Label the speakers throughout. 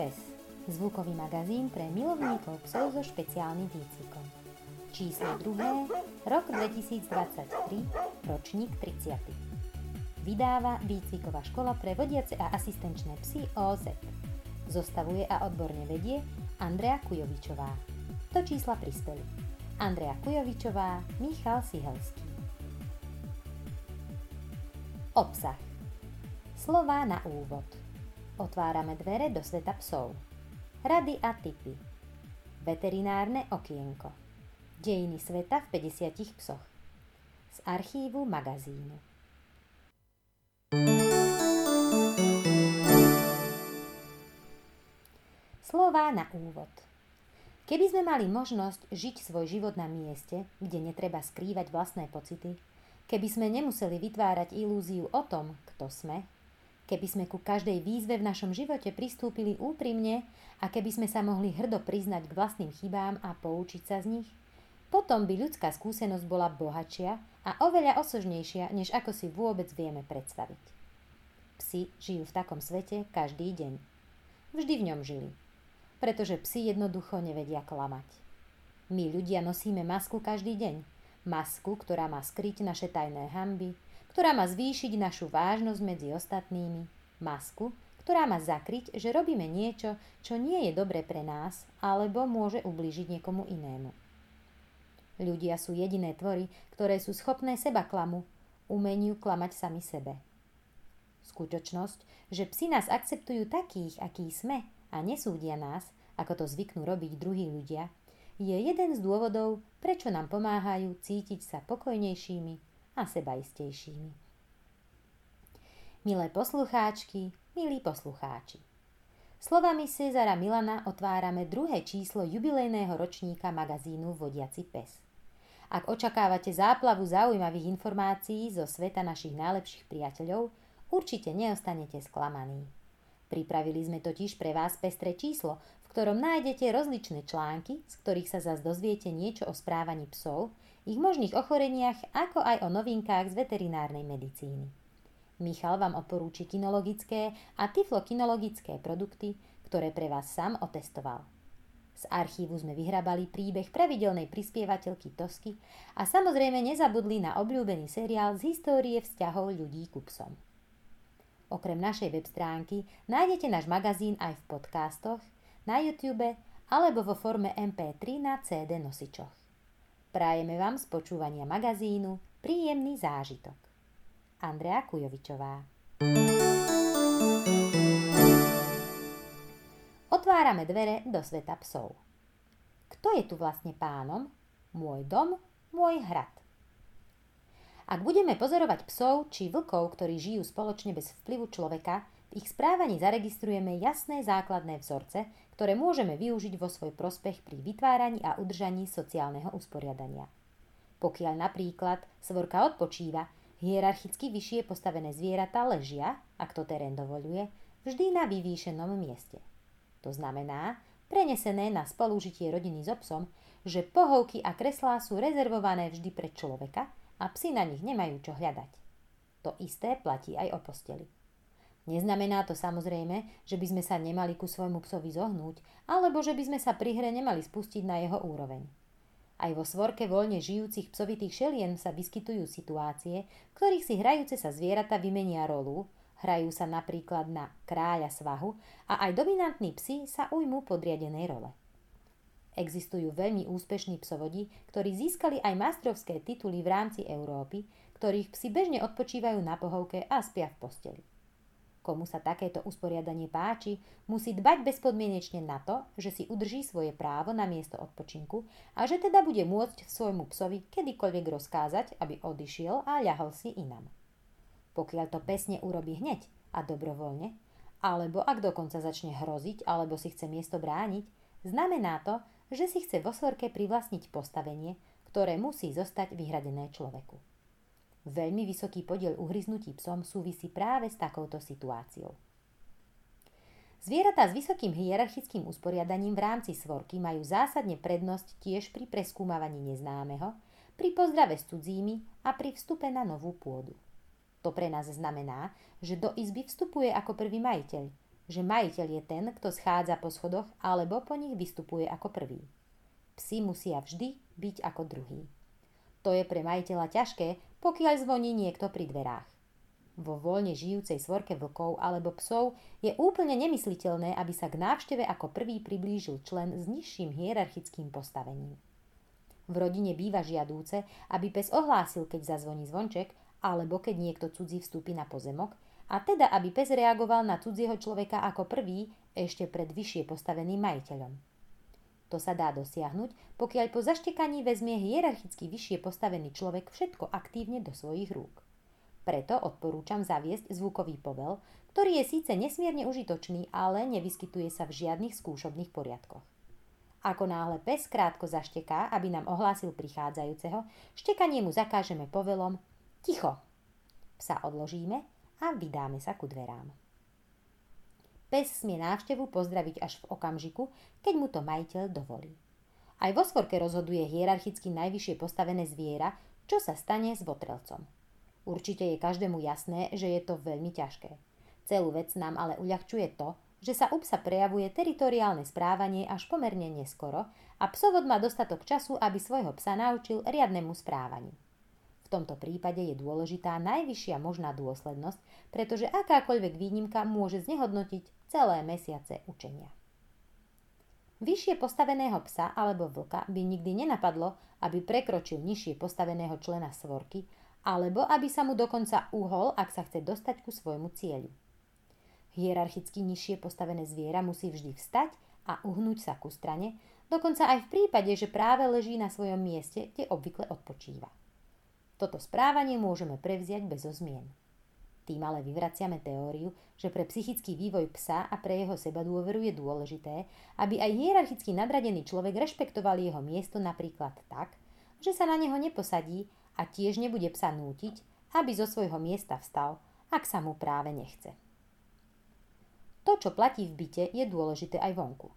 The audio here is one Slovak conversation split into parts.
Speaker 1: pes. Zvukový magazín pre milovníkov psov so špeciálnym výcvikom. Číslo 2. Rok 2023, ročník 30. Vydáva výcviková škola pre vodiace a asistenčné psy OZ. Zostavuje a odborne vedie Andrea Kujovičová. Do čísla prispeli Andrea Kujovičová, Michal Sihelský. Obsah Slová na úvod Otvárame dvere do sveta psov. Rady a typy. Veterinárne okienko. Dejiny sveta v 50 psoch. Z archívu magazínu. Slová na úvod. Keby sme mali možnosť žiť svoj život na mieste, kde netreba skrývať vlastné pocity, keby sme nemuseli vytvárať ilúziu o tom, kto sme, Keby sme ku každej výzve v našom živote pristúpili úprimne a keby sme sa mohli hrdo priznať k vlastným chybám a poučiť sa z nich, potom by ľudská skúsenosť bola bohatšia a oveľa osožnejšia, než ako si vôbec vieme predstaviť. Psi žijú v takom svete každý deň. Vždy v ňom žili. Pretože psi jednoducho nevedia klamať. My ľudia nosíme masku každý deň. Masku, ktorá má skryť naše tajné hamby, ktorá má zvýšiť našu vážnosť medzi ostatnými, masku, ktorá má zakryť, že robíme niečo, čo nie je dobre pre nás, alebo môže ublížiť niekomu inému. Ľudia sú jediné tvory, ktoré sú schopné seba klamu, umeniu klamať sami sebe. Skutočnosť, že psi nás akceptujú takých, akí sme a nesúdia nás, ako to zvyknú robiť druhí ľudia, je jeden z dôvodov, prečo nám pomáhajú cítiť sa pokojnejšími a sebaistejšími. Milé poslucháčky, milí poslucháči. Slovami Cezara Milana otvárame druhé číslo jubilejného ročníka magazínu Vodiaci pes. Ak očakávate záplavu zaujímavých informácií zo sveta našich najlepších priateľov, určite neostanete sklamaní. Pripravili sme totiž pre vás pestré číslo, v ktorom nájdete rozličné články, z ktorých sa zase dozviete niečo o správaní psov, ich možných ochoreniach, ako aj o novinkách z veterinárnej medicíny. Michal vám odporúči kinologické a tyflokinologické produkty, ktoré pre vás sám otestoval. Z archívu sme vyhrabali príbeh pravidelnej prispievateľky Tosky a samozrejme nezabudli na obľúbený seriál z histórie vzťahov ľudí ku psom. Okrem našej web stránky nájdete náš magazín aj v podcastoch, na YouTube alebo vo forme MP3 na CD nosičoch. Prajeme vám z počúvania magazínu príjemný zážitok. Andrea Kujovičová Otvárame dvere do sveta psov. Kto je tu vlastne pánom? Môj dom, môj hrad. Ak budeme pozorovať psov či vlkov, ktorí žijú spoločne bez vplyvu človeka, v ich správaní zaregistrujeme jasné základné vzorce, ktoré môžeme využiť vo svoj prospech pri vytváraní a udržaní sociálneho usporiadania. Pokiaľ napríklad svorka odpočíva, hierarchicky vyššie postavené zvieratá ležia, ak to terén dovoluje, vždy na vyvýšenom mieste. To znamená, prenesené na spolužitie rodiny s obsom, že pohovky a kreslá sú rezervované vždy pre človeka a psi na nich nemajú čo hľadať. To isté platí aj o posteli. Neznamená to samozrejme, že by sme sa nemali ku svojmu psovi zohnúť, alebo že by sme sa pri hre nemali spustiť na jeho úroveň. Aj vo svorke voľne žijúcich psovitých šelien sa vyskytujú situácie, v ktorých si hrajúce sa zvieratá vymenia rolu, hrajú sa napríklad na kráľa svahu a aj dominantní psi sa ujmú podriadenej role. Existujú veľmi úspešní psovodi, ktorí získali aj mastrovské tituly v rámci Európy, ktorých psi bežne odpočívajú na pohovke a spia v posteli. Komu sa takéto usporiadanie páči, musí dbať bezpodmienečne na to, že si udrží svoje právo na miesto odpočinku a že teda bude môcť svojmu psovi kedykoľvek rozkázať, aby odišiel a ľahol si inam. Pokiaľ to pesne urobí hneď a dobrovoľne, alebo ak dokonca začne hroziť alebo si chce miesto brániť, znamená to, že si chce vo svorke privlastniť postavenie, ktoré musí zostať vyhradené človeku. Veľmi vysoký podiel uhryznutí psom súvisí práve s takouto situáciou. Zvieratá s vysokým hierarchickým usporiadaním v rámci svorky majú zásadne prednosť tiež pri preskúmavaní neznámeho, pri pozdrave s cudzími a pri vstupe na novú pôdu. To pre nás znamená, že do izby vstupuje ako prvý majiteľ, že majiteľ je ten, kto schádza po schodoch alebo po nich vystupuje ako prvý. Psi musia vždy byť ako druhý. To je pre majiteľa ťažké, pokiaľ zvoní niekto pri dverách. Vo voľne žijúcej svorke vlkov alebo psov je úplne nemysliteľné, aby sa k návšteve ako prvý priblížil člen s nižším hierarchickým postavením. V rodine býva žiadúce, aby pes ohlásil, keď zazvoní zvonček, alebo keď niekto cudzí vstúpi na pozemok, a teda aby pes reagoval na cudzieho človeka ako prvý ešte pred vyššie postaveným majiteľom. To sa dá dosiahnuť, pokiaľ po zaštekaní vezmie hierarchicky vyššie postavený človek všetko aktívne do svojich rúk. Preto odporúčam zaviesť zvukový povel, ktorý je síce nesmierne užitočný, ale nevyskytuje sa v žiadnych skúšobných poriadkoch. Ako náhle pes krátko zašteká, aby nám ohlásil prichádzajúceho, štekanie mu zakážeme povelom Ticho! Psa odložíme a vydáme sa ku dverám. Pes smie návštevu pozdraviť až v okamžiku, keď mu to majiteľ dovolí. Aj vo svorke rozhoduje hierarchicky najvyššie postavené zviera, čo sa stane s votrelcom. Určite je každému jasné, že je to veľmi ťažké. Celú vec nám ale uľahčuje to, že sa u psa prejavuje teritoriálne správanie až pomerne neskoro a psovod má dostatok času, aby svojho psa naučil riadnemu správaniu. V tomto prípade je dôležitá najvyššia možná dôslednosť, pretože akákoľvek výnimka môže znehodnotiť celé mesiace učenia. Vyššie postaveného psa alebo vlka by nikdy nenapadlo, aby prekročil nižšie postaveného člena svorky, alebo aby sa mu dokonca uhol, ak sa chce dostať ku svojmu cieľu. Hierarchicky nižšie postavené zviera musí vždy vstať a uhnúť sa ku strane, dokonca aj v prípade, že práve leží na svojom mieste, kde obvykle odpočíva. Toto správanie môžeme prevziať bez zmien. Tým ale vyvraciame teóriu, že pre psychický vývoj psa a pre jeho seba dôveru je dôležité, aby aj hierarchicky nadradený človek rešpektoval jeho miesto napríklad tak, že sa na neho neposadí a tiež nebude psa nútiť, aby zo svojho miesta vstal, ak sa mu práve nechce. To, čo platí v byte, je dôležité aj vonku.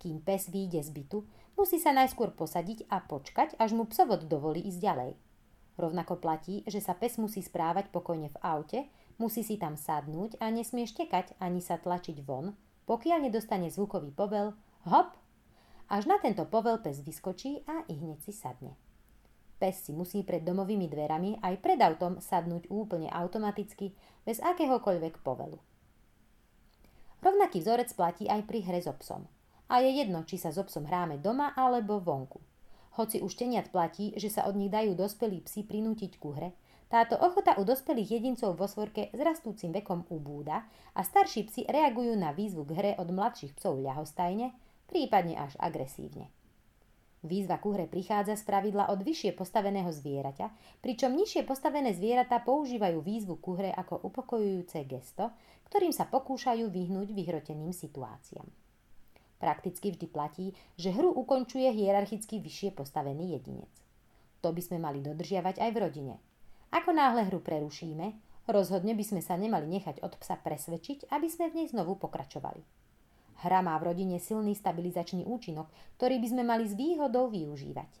Speaker 1: Kým pes vyjde z bytu, musí sa najskôr posadiť a počkať, až mu psovod dovolí ísť ďalej. Rovnako platí, že sa pes musí správať pokojne v aute, musí si tam sadnúť a nesmie štekať ani sa tlačiť von, pokiaľ nedostane zvukový povel hop, až na tento povel pes vyskočí a i hneď si sadne. Pes si musí pred domovými dverami aj pred autom sadnúť úplne automaticky, bez akéhokoľvek povelu. Rovnaký vzorec platí aj pri hre so psom. A je jedno, či sa so psom hráme doma alebo vonku. Hoci už teniat platí, že sa od nich dajú dospelí psi prinútiť ku hre, táto ochota u dospelých jedincov vo svorke s rastúcim vekom ubúda a starší psi reagujú na výzvu k hre od mladších psov ľahostajne, prípadne až agresívne. Výzva ku hre prichádza z pravidla od vyššie postaveného zvieraťa, pričom nižšie postavené zvieratá používajú výzvu ku hre ako upokojujúce gesto, ktorým sa pokúšajú vyhnúť vyhroteným situáciám. Prakticky vždy platí, že hru ukončuje hierarchicky vyššie postavený jedinec. To by sme mali dodržiavať aj v rodine. Ako náhle hru prerušíme, rozhodne by sme sa nemali nechať od psa presvedčiť, aby sme v nej znovu pokračovali. Hra má v rodine silný stabilizačný účinok, ktorý by sme mali s výhodou využívať.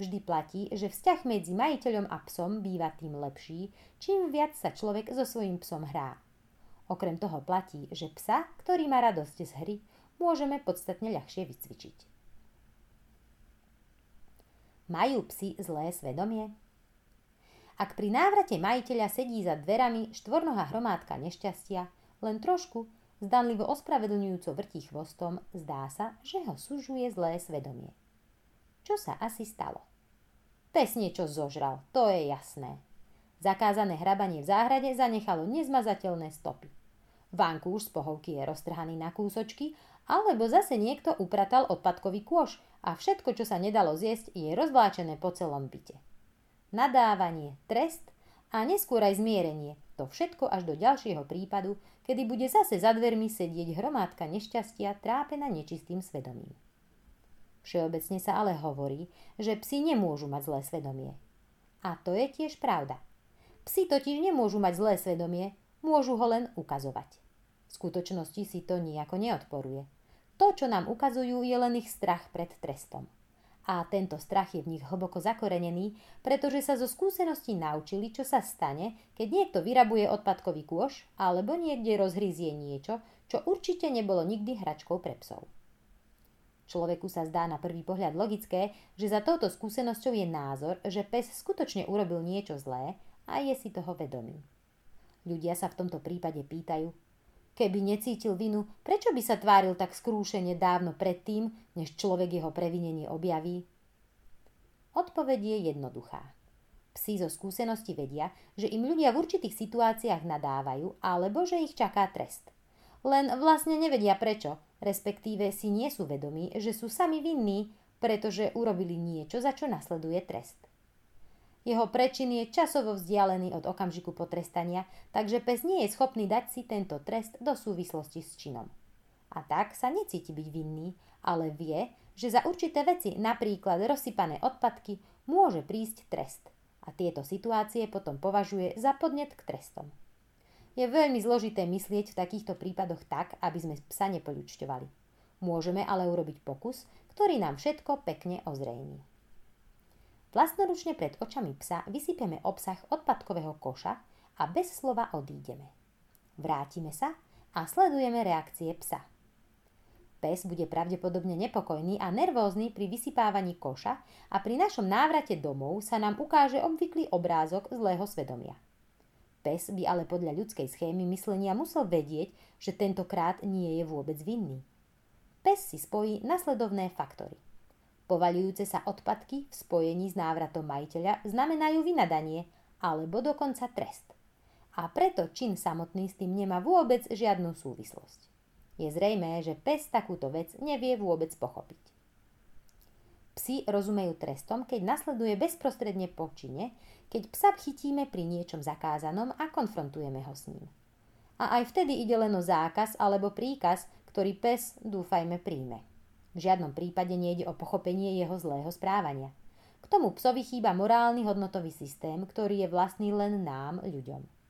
Speaker 1: Vždy platí, že vzťah medzi majiteľom a psom býva tým lepší, čím viac sa človek so svojím psom hrá. Okrem toho platí, že psa, ktorý má radosť z hry, môžeme podstatne ľahšie vycvičiť. Majú psi zlé svedomie? Ak pri návrate majiteľa sedí za dverami štvornohá hromádka nešťastia, len trošku zdanlivo ospravedlňujúco vrtí chvostom, zdá sa, že ho sužuje zlé svedomie. Čo sa asi stalo? Pes niečo zožral, to je jasné. Zakázané hrabanie v záhrade zanechalo nezmazateľné stopy. Vankúš z pohovky je roztrhaný na kúsočky, alebo zase niekto upratal odpadkový kôš a všetko, čo sa nedalo zjesť, je rozvláčené po celom byte. Nadávanie, trest a neskôr aj zmierenie – to všetko až do ďalšieho prípadu, kedy bude zase za dvermi sedieť hromádka nešťastia trápená nečistým svedomím. Všeobecne sa ale hovorí, že psi nemôžu mať zlé svedomie. A to je tiež pravda. Psi totiž nemôžu mať zlé svedomie, môžu ho len ukazovať. V skutočnosti si to nejako neodporuje. To, čo nám ukazujú, je len ich strach pred trestom a tento strach je v nich hlboko zakorenený, pretože sa zo skúseností naučili, čo sa stane, keď niekto vyrabuje odpadkový kôš alebo niekde rozhryzie niečo, čo určite nebolo nikdy hračkou pre psov. Človeku sa zdá na prvý pohľad logické, že za touto skúsenosťou je názor, že pes skutočne urobil niečo zlé a je si toho vedomý. Ľudia sa v tomto prípade pýtajú, keby necítil vinu, prečo by sa tváril tak skrúšene dávno predtým, než človek jeho previnenie objaví? Odpoveď je jednoduchá. Psi zo skúsenosti vedia, že im ľudia v určitých situáciách nadávajú alebo že ich čaká trest. Len vlastne nevedia prečo, respektíve si nie sú vedomí, že sú sami vinní, pretože urobili niečo, za čo nasleduje trest. Jeho prečin je časovo vzdialený od okamžiku potrestania, takže pes nie je schopný dať si tento trest do súvislosti s činom. A tak sa necíti byť vinný, ale vie, že za určité veci, napríklad rozsypané odpadky, môže prísť trest – a tieto situácie potom považuje za podnet k trestom. Je veľmi zložité myslieť v takýchto prípadoch tak, aby sme psa nepoľučťovali. Môžeme ale urobiť pokus, ktorý nám všetko pekne ozrejmí. Vlastnoručne pred očami psa vysypeme obsah odpadkového koša a bez slova odídeme. Vrátime sa a sledujeme reakcie psa. Pes bude pravdepodobne nepokojný a nervózny pri vysypávaní koša a pri našom návrate domov sa nám ukáže obvyklý obrázok zlého svedomia. Pes by ale podľa ľudskej schémy myslenia musel vedieť, že tentokrát nie je vôbec vinný. Pes si spojí nasledovné faktory. Povaľujúce sa odpadky v spojení s návratom majiteľa znamenajú vynadanie alebo dokonca trest. A preto čin samotný s tým nemá vôbec žiadnu súvislosť. Je zrejmé, že pes takúto vec nevie vôbec pochopiť. Psi rozumejú trestom, keď nasleduje bezprostredne po čine, keď psa chytíme pri niečom zakázanom a konfrontujeme ho s ním. A aj vtedy ide len o zákaz alebo príkaz, ktorý pes, dúfajme, príjme. V žiadnom prípade nejde o pochopenie jeho zlého správania. K tomu psovi chýba morálny hodnotový systém, ktorý je vlastný len nám, ľuďom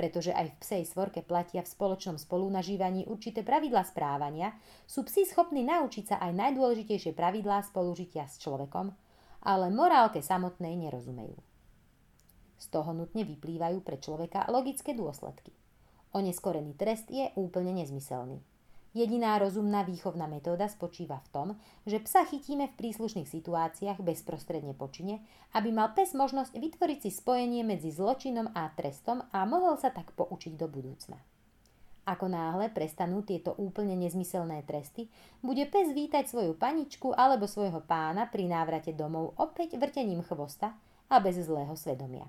Speaker 1: pretože aj v psej svorke platia v spoločnom spolunažívaní určité pravidlá správania, sú psi schopní naučiť sa aj najdôležitejšie pravidlá spolužitia s človekom, ale morálke samotnej nerozumejú. Z toho nutne vyplývajú pre človeka logické dôsledky. Oneskorený trest je úplne nezmyselný. Jediná rozumná výchovná metóda spočíva v tom, že psa chytíme v príslušných situáciách bezprostredne počine, aby mal pes možnosť vytvoriť si spojenie medzi zločinom a trestom a mohol sa tak poučiť do budúcna. Ako náhle prestanú tieto úplne nezmyselné tresty, bude pes vítať svoju paničku alebo svojho pána pri návrate domov opäť vrtením chvosta a bez zlého svedomia.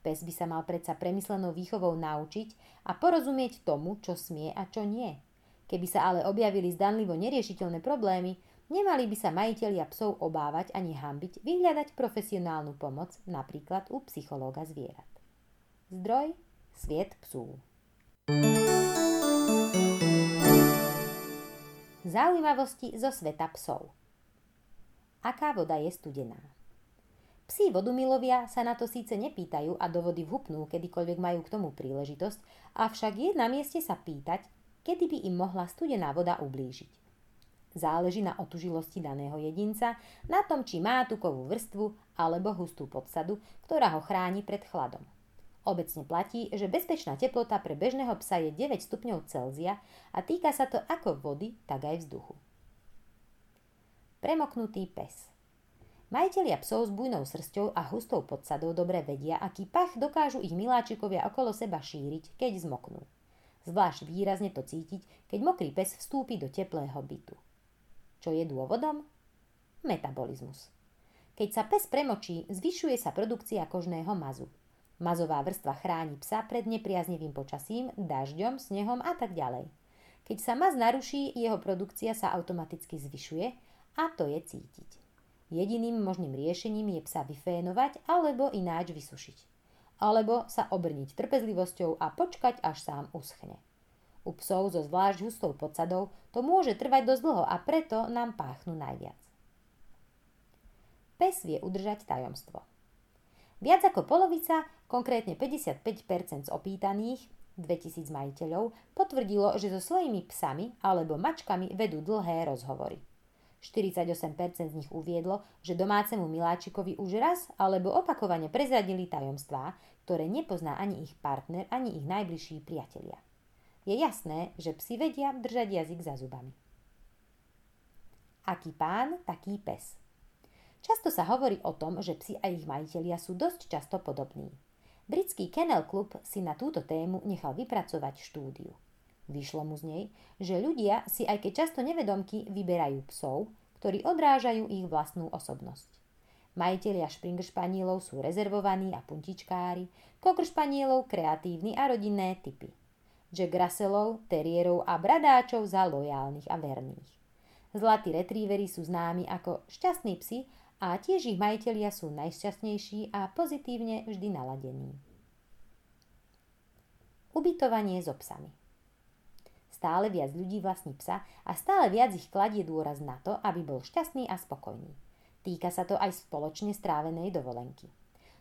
Speaker 1: Pes by sa mal predsa premyslenou výchovou naučiť a porozumieť tomu, čo smie a čo nie – Keby sa ale objavili zdanlivo neriešiteľné problémy, nemali by sa majiteľia psov obávať ani hambiť vyhľadať profesionálnu pomoc napríklad u psychológa zvierat. Zdroj Sviet psú. Zaujímavosti zo sveta psov. Aká voda je studená? Psi vodumilovia sa na to síce nepýtajú a do vody vhupnú, kedykoľvek majú k tomu príležitosť, avšak je na mieste sa pýtať, kedy by im mohla studená voda ublížiť. Záleží na otužilosti daného jedinca, na tom, či má tukovú vrstvu alebo hustú podsadu, ktorá ho chráni pred chladom. Obecne platí, že bezpečná teplota pre bežného psa je 9 stupňov Celzia a týka sa to ako vody, tak aj vzduchu. Premoknutý pes Majiteľia psov s bujnou srstou a hustou podsadou dobre vedia, aký pach dokážu ich miláčikovia okolo seba šíriť, keď zmoknú. Zvlášť výrazne to cítiť, keď mokrý pes vstúpi do teplého bytu. Čo je dôvodom? Metabolizmus. Keď sa pes premočí, zvyšuje sa produkcia kožného mazu. Mazová vrstva chráni psa pred nepriaznivým počasím, dažďom, snehom a tak ďalej. Keď sa maz naruší, jeho produkcia sa automaticky zvyšuje a to je cítiť. Jediným možným riešením je psa vyfénovať alebo ináč vysušiť alebo sa obrniť trpezlivosťou a počkať, až sám uschne. U psov so zvlášť hustou podsadou to môže trvať dosť dlho a preto nám páchnú najviac. Pes vie udržať tajomstvo. Viac ako polovica, konkrétne 55% z opýtaných, 2000 majiteľov, potvrdilo, že so svojimi psami alebo mačkami vedú dlhé rozhovory. 48% z nich uviedlo, že domácemu miláčikovi už raz alebo opakovane prezradili tajomstvá, ktoré nepozná ani ich partner, ani ich najbližší priatelia. je jasné, že psi vedia držať jazyk za zubami. Aký pán, taký pes. Často sa hovorí o tom, že psi a ich majitelia sú dosť často podobní. Britský Kennel Club si na túto tému nechal vypracovať štúdiu. Vyšlo mu z nej, že ľudia si aj keď často nevedomky vyberajú psov, ktorí odrážajú ich vlastnú osobnosť. Majitelia Springer španielov sú rezervovaní a puntičkári, kokr kreatívni a rodinné typy. Jack Russellov, teriérov a bradáčov za lojálnych a verných. Zlatí retrievery sú známi ako šťastní psi a tiež ich majitelia sú najšťastnejší a pozitívne vždy naladení. Ubytovanie so psami Stále viac ľudí vlastní psa a stále viac ich kladie dôraz na to, aby bol šťastný a spokojný. Týka sa to aj spoločne strávenej dovolenky.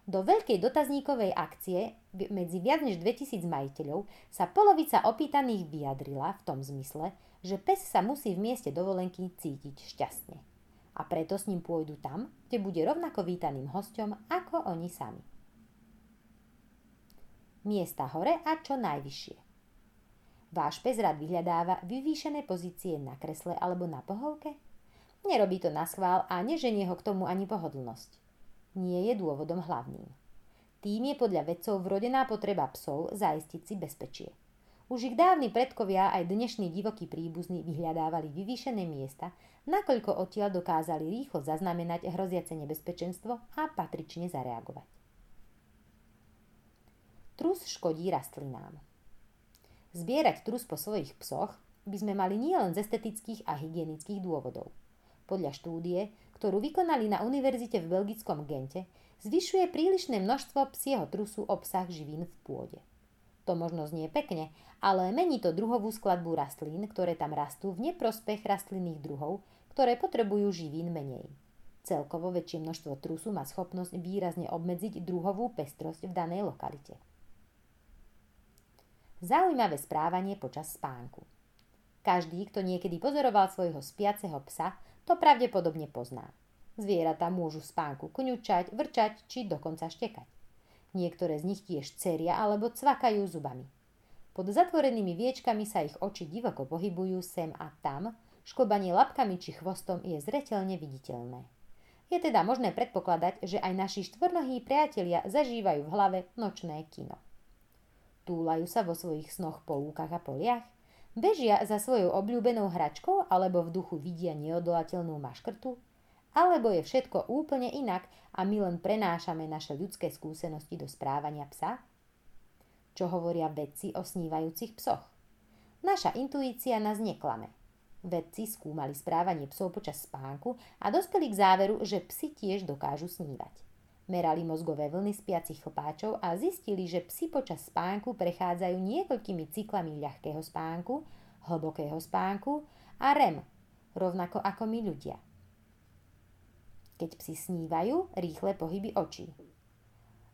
Speaker 1: Do veľkej dotazníkovej akcie medzi viac než 2000 majiteľov sa polovica opýtaných vyjadrila v tom zmysle, že pes sa musí v mieste dovolenky cítiť šťastne. A preto s ním pôjdu tam, kde bude rovnako vítaným hosťom ako oni sami. Miesta hore a čo najvyššie. Váš pes rád vyhľadáva vyvýšené pozície na kresle alebo na pohovke? Nerobí to na schvál a neženie ho k tomu ani pohodlnosť nie je dôvodom hlavným. Tým je podľa vedcov vrodená potreba psov zaistiť si bezpečie. Už ich dávni predkovia aj dnešní divokí príbuzní vyhľadávali vyvýšené miesta, nakoľko odtiaľ dokázali rýchlo zaznamenať hroziace nebezpečenstvo a patrične zareagovať. Trus škodí rastlinám. Zbierať trus po svojich psoch by sme mali nielen z estetických a hygienických dôvodov. Podľa štúdie ktorú vykonali na univerzite v belgickom Gente, zvyšuje prílišné množstvo psieho trusu obsah živín v pôde. To možno znie pekne, ale mení to druhovú skladbu rastlín, ktoré tam rastú v neprospech rastlinných druhov, ktoré potrebujú živín menej. Celkovo väčšie množstvo trusu má schopnosť výrazne obmedziť druhovú pestrosť v danej lokalite. Zaujímavé správanie počas spánku. Každý, kto niekedy pozoroval svojho spiaceho psa, to pravdepodobne pozná. Zvieratá môžu v spánku kňučať, vrčať či dokonca štekať. Niektoré z nich tiež ceria alebo cvakajú zubami. Pod zatvorenými viečkami sa ich oči divoko pohybujú sem a tam, škobanie labkami či chvostom je zretelne viditeľné. Je teda možné predpokladať, že aj naši štvornohí priatelia zažívajú v hlave nočné kino. Túlajú sa vo svojich snoch po lúkach a poliach, Bežia za svojou obľúbenou hračkou alebo v duchu vidia neodolateľnú maškrtu? Alebo je všetko úplne inak a my len prenášame naše ľudské skúsenosti do správania psa? Čo hovoria vedci o snívajúcich psoch? Naša intuícia nás neklame. Vedci skúmali správanie psov počas spánku a dospeli k záveru, že psi tiež dokážu snívať. Merali mozgové vlny spiacich chlpáčov a zistili, že psi počas spánku prechádzajú niekoľkými cyklami ľahkého spánku, hlbokého spánku a REM, rovnako ako my ľudia. Keď psi snívajú, rýchle pohyby očí.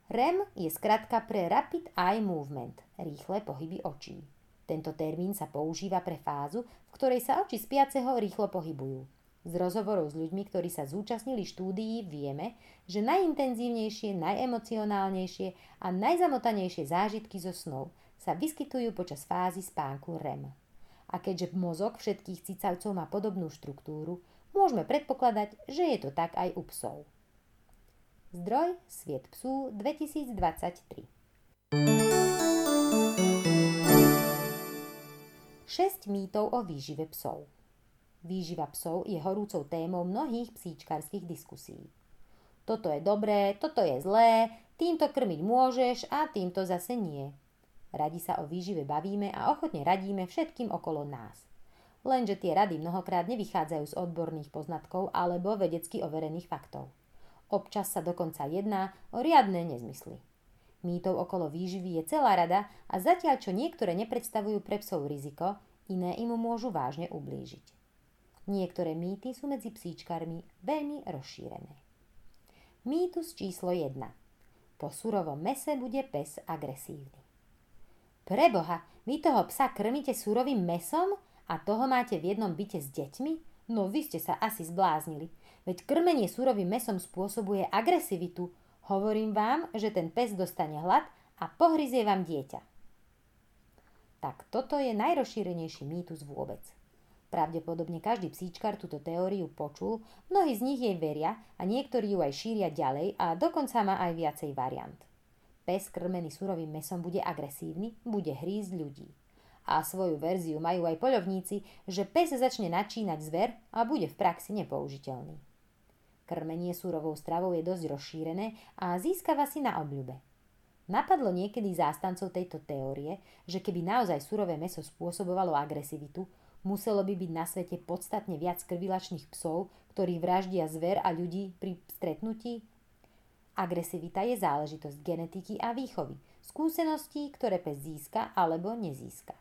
Speaker 1: REM je skratka pre Rapid Eye Movement, rýchle pohyby očí. Tento termín sa používa pre fázu, v ktorej sa oči spiaceho rýchlo pohybujú. Z rozhovorov s ľuďmi, ktorí sa zúčastnili štúdií, vieme, že najintenzívnejšie, najemocionálnejšie a najzamotanejšie zážitky zo snov sa vyskytujú počas fázy spánku REM. A keďže mozog všetkých cicavcov má podobnú štruktúru, môžeme predpokladať, že je to tak aj u psov. Zdroj Sviet psú 2023 6 mýtov o výžive psov Výživa psov je horúcou témou mnohých psíčkarských diskusí. Toto je dobré, toto je zlé, týmto krmiť môžeš a týmto zase nie. Radi sa o výžive bavíme a ochotne radíme všetkým okolo nás. Lenže tie rady mnohokrát nevychádzajú z odborných poznatkov alebo vedecky overených faktov. Občas sa dokonca jedná o riadne nezmysly. Mýtov okolo výživy je celá rada a zatiaľ čo niektoré nepredstavujú pre psov riziko, iné im môžu vážne ublížiť. Niektoré mýty sú medzi psíčkarmi veľmi rozšírené. Mýtus číslo 1. Po surovom mese bude pes agresívny. Preboha, vy toho psa krmíte surovým mesom a toho máte v jednom byte s deťmi? No vy ste sa asi zbláznili. Veď krmenie surovým mesom spôsobuje agresivitu. Hovorím vám, že ten pes dostane hlad a pohryzie vám dieťa. tak toto je najrozšírenejší mýtus vôbec. Pravdepodobne každý psíčkar túto teóriu počul, mnohí z nich jej veria a niektorí ju aj šíria ďalej a dokonca má aj viacej variant. Pes krmený surovým mesom bude agresívny, bude hrízť ľudí. A svoju verziu majú aj poľovníci, že pes začne načínať zver a bude v praxi nepoužiteľný. Krmenie surovou stravou je dosť rozšírené a získava si na obľube. Napadlo niekedy zástancov tejto teórie, že keby naozaj surové meso spôsobovalo agresivitu, Muselo by byť na svete podstatne viac krvilačných psov, ktorí vraždia zver a ľudí pri stretnutí? Agresivita je záležitosť genetiky a výchovy, skúseností, ktoré pes získa alebo nezíska.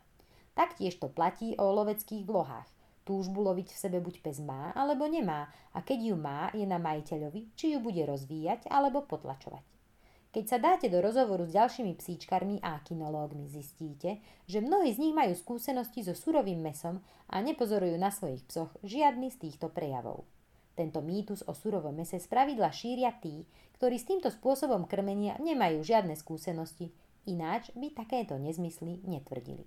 Speaker 1: Taktiež to platí o loveckých vlohách. Túžbu loviť v sebe buď pes má alebo nemá a keď ju má, je na majiteľovi, či ju bude rozvíjať alebo potlačovať. Keď sa dáte do rozhovoru s ďalšími psíčkarmi a kinológmi, zistíte, že mnohí z nich majú skúsenosti so surovým mesom a nepozorujú na svojich psoch žiadny z týchto prejavov. Tento mýtus o surovom mese spravidla šíria tí, ktorí s týmto spôsobom krmenia nemajú žiadne skúsenosti, ináč by takéto nezmysly netvrdili.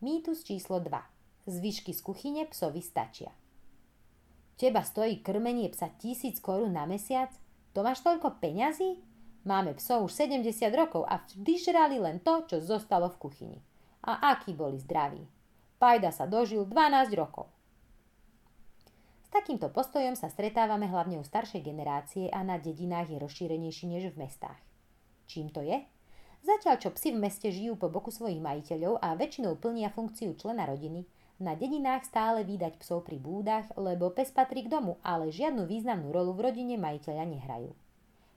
Speaker 1: Mýtus číslo 2. Zvyšky z kuchyne psovi stačia. Teba stojí krmenie psa tisíc korún na mesiac? To máš toľko peňazí? Máme psov už 70 rokov a vždy žrali len to, čo zostalo v kuchyni. A akí boli zdraví. Pajda sa dožil 12 rokov. S takýmto postojom sa stretávame hlavne u staršej generácie a na dedinách je rozšírenejší než v mestách. Čím to je? Zatiaľ, čo psi v meste žijú po boku svojich majiteľov a väčšinou plnia funkciu člena rodiny, na dedinách stále výdať psov pri búdach, lebo pes patrí k domu, ale žiadnu významnú rolu v rodine majiteľa nehrajú.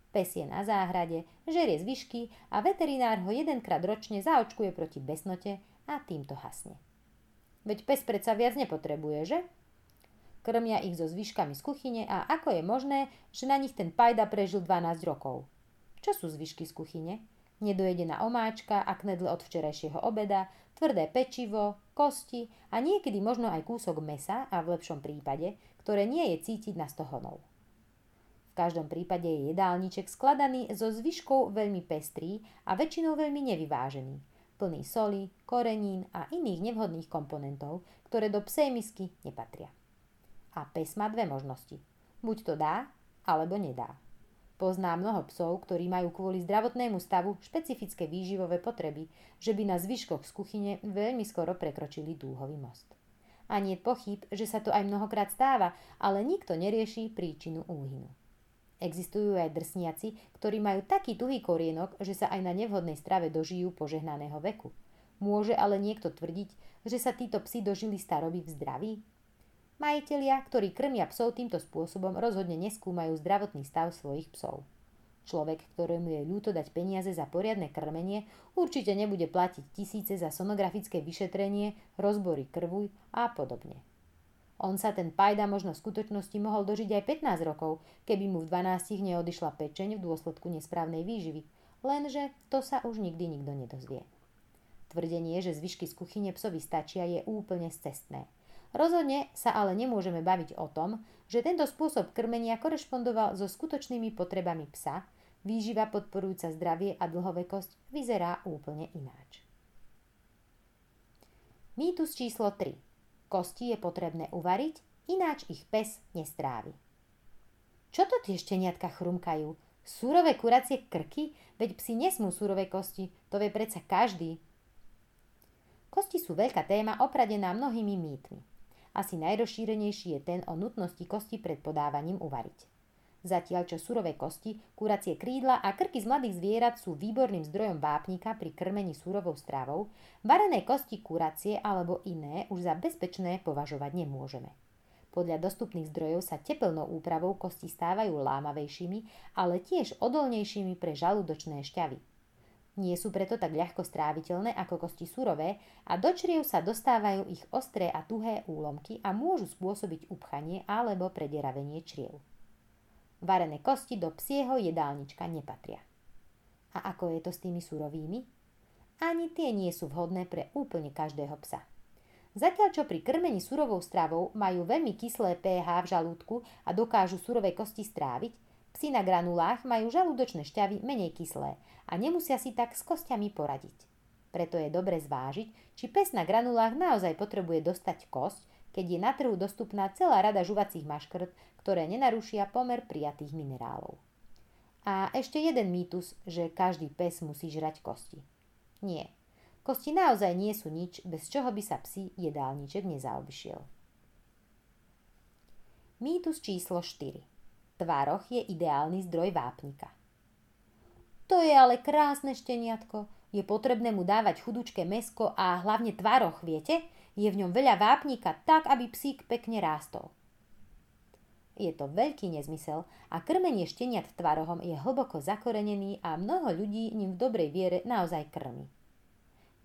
Speaker 1: Pes je na záhrade, žerie zvyšky a veterinár ho jedenkrát ročne zaočkuje proti besnote a týmto hasne. Veď pes predsa viac nepotrebuje, že? Krmia ich so zvyškami z kuchyne a ako je možné, že na nich ten pajda prežil 12 rokov? Čo sú zvyšky z kuchyne? Nedojedená omáčka a knedle od včerajšieho obeda, tvrdé pečivo, kosti a niekedy možno aj kúsok mesa a v lepšom prípade, ktoré nie je cítiť na stohonov. V každom prípade je jedálniček skladaný zo zvyškov veľmi pestrý a väčšinou veľmi nevyvážený, plný soli, korenín a iných nevhodných komponentov, ktoré do psej misky nepatria. A pes má dve možnosti. Buď to dá, alebo nedá. Pozná mnoho psov, ktorí majú kvôli zdravotnému stavu špecifické výživové potreby, že by na zvyškoch z kuchyne veľmi skoro prekročili dúhový most. A nie pochyb, že sa to aj mnohokrát stáva, ale nikto nerieši príčinu úhynu. Existujú aj drsniaci, ktorí majú taký tuhý korienok, že sa aj na nevhodnej strave dožijú požehnaného veku. Môže ale niekto tvrdiť, že sa títo psi dožili staroby v zdraví? Majitelia, ktorí krmia psov týmto spôsobom, rozhodne neskúmajú zdravotný stav svojich psov. Človek, ktorému je ľúto dať peniaze za poriadne krmenie, určite nebude platiť tisíce za sonografické vyšetrenie, rozbory krvuj a podobne. On sa ten pajda možno v skutočnosti mohol dožiť aj 15 rokov, keby mu v 12 neodišla pečeň v dôsledku nesprávnej výživy, lenže to sa už nikdy nikto nedozvie. Tvrdenie, že zvyšky z kuchyne psovi stačia, je úplne cestné. Rozhodne sa ale nemôžeme baviť o tom, že tento spôsob krmenia korešpondoval so skutočnými potrebami psa, výživa podporujúca zdravie a dlhovekosť vyzerá úplne ináč. Mýtus číslo 3. Kosti je potrebné uvariť, ináč ich pes nestrávi. Čo to tie šteniatka chrumkajú? Súrové kuracie krky? Veď psi nesmú súrové kosti, to vie predsa každý. Kosti sú veľká téma opradená mnohými mýtmi. Asi najrozšírenejší je ten o nutnosti kosti pred podávaním uvariť. Zatiaľ čo surové kosti, kuracie krídla a krky z mladých zvierat sú výborným zdrojom vápnika pri krmení surovou stravou, varené kosti kuracie alebo iné už za bezpečné považovať nemôžeme. Podľa dostupných zdrojov sa tepelnou úpravou kosti stávajú lámavejšími, ale tiež odolnejšími pre žalúdočné šťavy. Nie sú preto tak ľahko stráviteľné ako kosti surové a do čriev sa dostávajú ich ostré a tuhé úlomky a môžu spôsobiť upchanie alebo predieravenie čriev. Varené kosti do psieho jedálnička nepatria. A ako je to s tými surovými? Ani tie nie sú vhodné pre úplne každého psa. Zatiaľ čo pri krmení surovou stravou majú veľmi kyslé pH v žalúdku a dokážu surové kosti stráviť, Psi na granulách majú žalúdočné šťavy menej kyslé a nemusia si tak s kostiami poradiť. Preto je dobre zvážiť, či pes na granulách naozaj potrebuje dostať kosť, keď je na trhu dostupná celá rada žuvacích maškrt, ktoré nenarušia pomer prijatých minerálov. A ešte jeden mýtus, že každý pes musí žrať kosti. Nie. Kosti naozaj nie sú nič, bez čoho by sa psi jedálniček nezaobišiel. Mýtus číslo 4. Tvároch je ideálny zdroj vápnika. To je ale krásne šteniatko. Je potrebné mu dávať chudúčke mesko a hlavne tvároch, viete? Je v ňom veľa vápnika, tak aby psík pekne rástol. Je to veľký nezmysel a krmenie šteniat tvarohom je hlboko zakorenený a mnoho ľudí ním v dobrej viere naozaj krmi.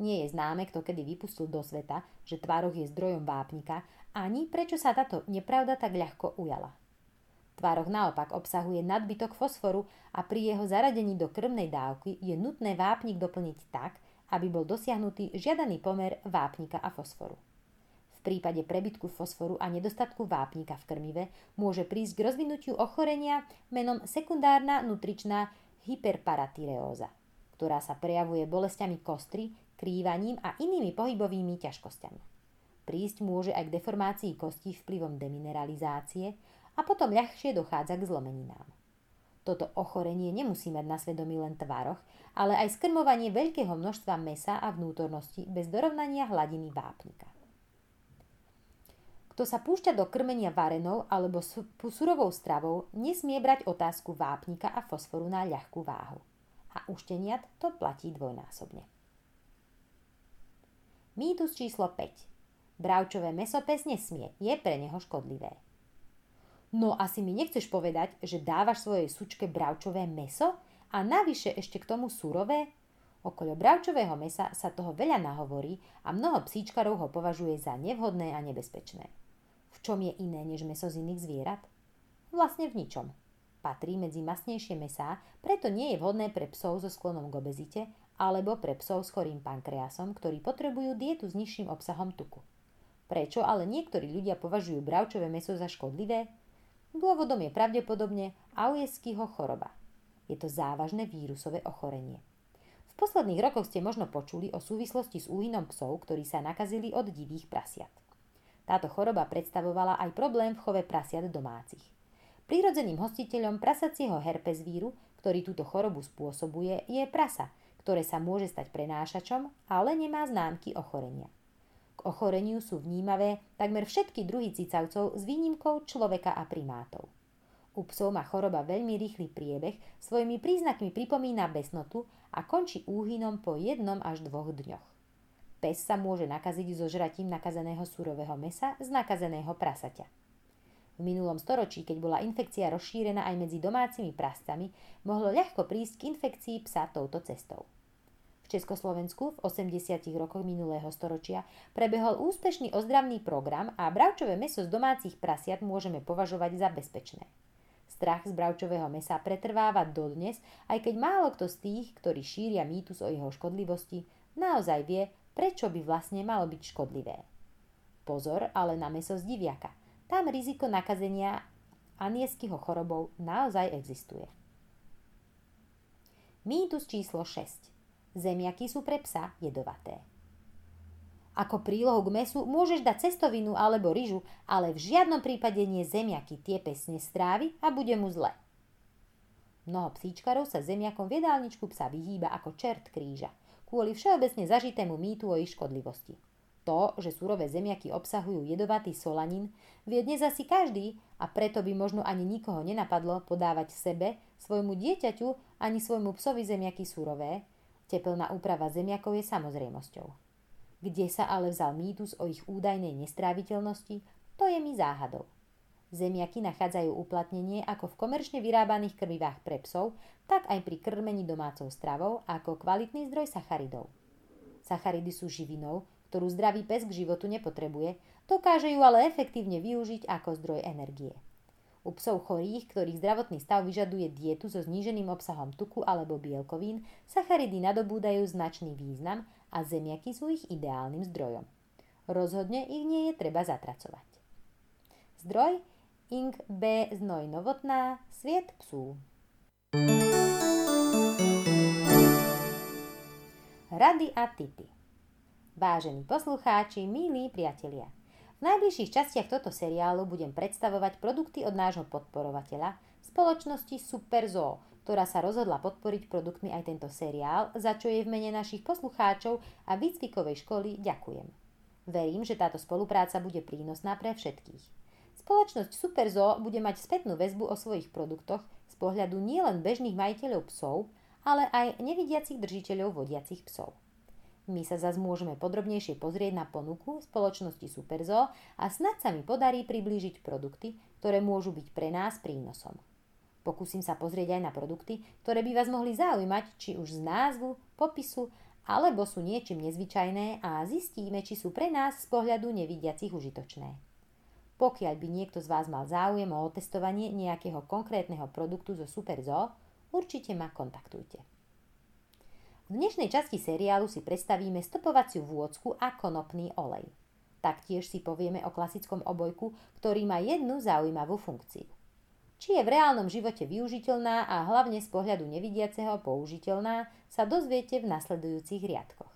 Speaker 1: Nie je známe, kto kedy vypustil do sveta, že tvároh je zdrojom vápnika, ani prečo sa táto nepravda tak ľahko ujala. Tvároch naopak obsahuje nadbytok fosforu a pri jeho zaradení do krmnej dávky je nutné vápnik doplniť tak, aby bol dosiahnutý žiadaný pomer vápnika a fosforu. V prípade prebytku fosforu a nedostatku vápnika v krmive môže prísť k rozvinutiu ochorenia menom sekundárna nutričná hyperparatyreóza, ktorá sa prejavuje bolestiami kostry, krývaním a inými pohybovými ťažkosťami. Prísť môže aj k deformácii kostí vplyvom demineralizácie, a potom ľahšie dochádza k zlomeninám. Toto ochorenie nemusí mať na svedomí len tvároch, ale aj skrmovanie veľkého množstva mesa a vnútornosti bez dorovnania hladiny vápnika. Kto sa púšťa do krmenia varenou alebo surovou stravou, nesmie brať otázku vápnika a fosforu na ľahkú váhu. A u šteniat to platí dvojnásobne. Mýtus číslo 5. Bravčové meso pes nesmie, je pre neho škodlivé. No asi mi nechceš povedať, že dávaš svojej sučke bravčové meso a navyše ešte k tomu surové? Okolo bravčového mesa sa toho veľa nahovorí a mnoho psíčkarov ho považuje za nevhodné a nebezpečné. V čom je iné než meso z iných zvierat? Vlastne v ničom. Patrí medzi masnejšie mesá, preto nie je vhodné pre psov so sklonom k obezite alebo pre psov s chorým pankreasom, ktorí potrebujú dietu s nižším obsahom tuku. Prečo ale niektorí ľudia považujú bravčové meso za škodlivé? Dôvodom je pravdepodobne Aujeskyho choroba. Je to závažné vírusové ochorenie. V posledných rokoch ste možno počuli o súvislosti s úhynom psov, ktorí sa nakazili od divých prasiat. Táto choroba predstavovala aj problém v chove prasiat domácich. Prírodzeným hostiteľom prasacieho herpes víru, ktorý túto chorobu spôsobuje, je prasa, ktoré sa môže stať prenášačom, ale nemá známky ochorenia. K ochoreniu sú vnímavé takmer všetky druhy cicavcov s výnimkou človeka a primátov. U psov má choroba veľmi rýchly priebeh, svojimi príznakmi pripomína besnotu a končí úhynom po jednom až dvoch dňoch. Pes sa môže nakaziť so žratím nakazeného surového mesa z nakazeného prasaťa. V minulom storočí, keď bola infekcia rozšírená aj medzi domácimi prascami, mohlo ľahko prísť k infekcii psa touto cestou. Československu v 80. rokoch minulého storočia prebehol úspešný ozdravný program a bravčové meso z domácich prasiat môžeme považovať za bezpečné. Strach z bravčového mesa pretrváva dodnes, aj keď málo kto z tých, ktorí šíria mýtus o jeho škodlivosti, naozaj vie, prečo by vlastne malo byť škodlivé. Pozor ale na meso z diviaka. Tam riziko nakazenia anieskyho chorobou naozaj existuje. Mýtus číslo 6. Zemiaky sú pre psa jedovaté. Ako prílohu k mesu môžeš dať cestovinu alebo ryžu, ale v žiadnom prípade nie zemiaky, tie pesne strávi a bude mu zle. Mnoho psíčkarov sa zemiakom v jedálničku psa vyhýba ako čert kríža, kvôli všeobecne zažitému mýtu o ich škodlivosti. To, že surové zemiaky obsahujú jedovatý solanín, vie dnes asi každý a preto by možno ani nikoho nenapadlo podávať sebe, svojmu dieťaťu ani svojmu psovi zemiaky surové, Tepelná úprava zemiakov je samozrejmosťou. Kde sa ale vzal mýtus o ich údajnej nestráviteľnosti, to je mi záhadou. Zemiaky nachádzajú uplatnenie ako v komerčne vyrábaných krvivách pre psov, tak aj pri krmení domácou stravou ako kvalitný zdroj sacharidov. Sacharidy sú živinou, ktorú zdravý pes k životu nepotrebuje, dokáže ju ale efektívne využiť ako zdroj energie. U psov chorých, ktorých zdravotný stav vyžaduje dietu so zníženým obsahom tuku alebo bielkovín, sacharidy nadobúdajú značný význam a zemiaky sú ich ideálnym zdrojom. Rozhodne ich nie je treba zatracovať. Zdroj Ing B. Znoj Novotná, Sviet psú. Rady a tipy. Vážení poslucháči, milí priatelia, v najbližších častiach tohto seriálu budem predstavovať produkty od nášho podporovateľa, spoločnosti Superzoo, ktorá sa rozhodla podporiť produktmi aj tento seriál, za čo jej v mene našich poslucháčov a výcvikovej školy ďakujem. Verím, že táto spolupráca bude prínosná pre všetkých. Spoločnosť Superzoo bude mať spätnú väzbu o svojich produktoch z pohľadu nielen bežných majiteľov psov, ale aj nevidiacich držiteľov vodiacich psov. My sa zase môžeme podrobnejšie pozrieť na ponuku spoločnosti Superzoo a snad sa mi podarí priblížiť produkty, ktoré môžu byť pre nás prínosom. Pokúsim sa pozrieť aj na produkty, ktoré by vás mohli zaujímať, či už z názvu, popisu, alebo sú niečím nezvyčajné a zistíme, či sú pre nás z pohľadu nevidiacich užitočné. Pokiaľ by niekto z vás mal záujem o otestovanie nejakého konkrétneho produktu zo Super Zoo, určite ma kontaktujte. V dnešnej časti seriálu si predstavíme stopovaciu vôcku a konopný olej. Taktiež si povieme o klasickom obojku, ktorý má jednu zaujímavú funkciu či je v reálnom živote využiteľná a hlavne z pohľadu nevidiaceho použiteľná, sa dozviete v nasledujúcich riadkoch.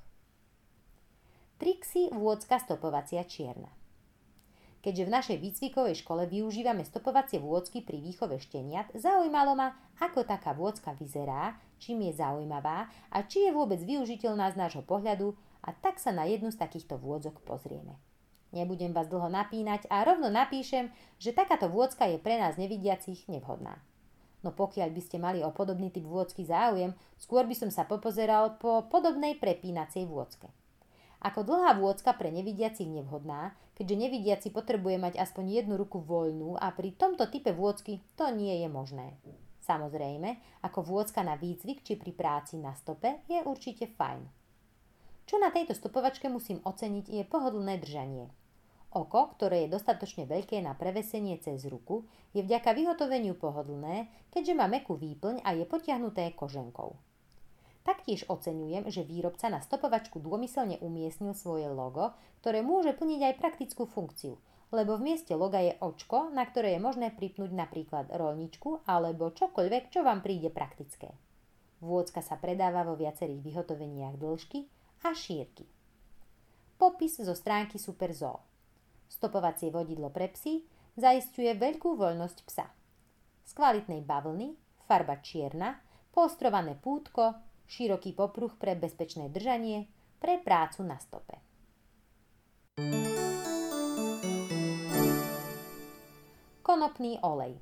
Speaker 1: Trixie vôcka stopovacia čierna. Keďže v našej výcvikovej škole využívame stopovacie vôcky pri výchove šteniat, zaujímalo ma, ako taká vôcka vyzerá, čím je zaujímavá a či je vôbec využiteľná z nášho pohľadu a tak sa na jednu z takýchto vôdzok pozrieme. Nebudem vás dlho napínať a rovno napíšem, že takáto vôcka je pre nás nevidiacich nevhodná. No pokiaľ by ste mali o podobný typ vôcky záujem, skôr by som sa popozeral po podobnej prepínacej vôcke. Ako dlhá vôcka pre nevidiacich nevhodná, keďže nevidiaci potrebuje mať aspoň jednu ruku voľnú a pri tomto type vôcky to nie je možné. Samozrejme, ako vôcka na výcvik či pri práci na stope je určite fajn. Čo na tejto stopovačke musím oceniť je pohodlné držanie. Oko, ktoré je dostatočne veľké na prevesenie cez ruku, je vďaka vyhotoveniu pohodlné, keďže má mekú výplň a je potiahnuté koženkou. Taktiež oceňujem, že výrobca na stopovačku dômyselne umiestnil svoje logo, ktoré môže plniť aj praktickú funkciu, lebo v mieste loga je očko, na ktoré je možné pripnúť napríklad rolničku alebo čokoľvek, čo vám príde praktické. Vôcka sa predáva vo viacerých vyhotoveniach dĺžky a šírky. Popis zo stránky Superzoo. Stopovacie vodidlo pre psy zaistuje veľkú voľnosť psa. Z kvalitnej bavlny, farba čierna, postrované pútko, široký popruh pre bezpečné držanie, pre prácu na stope. Konopný olej.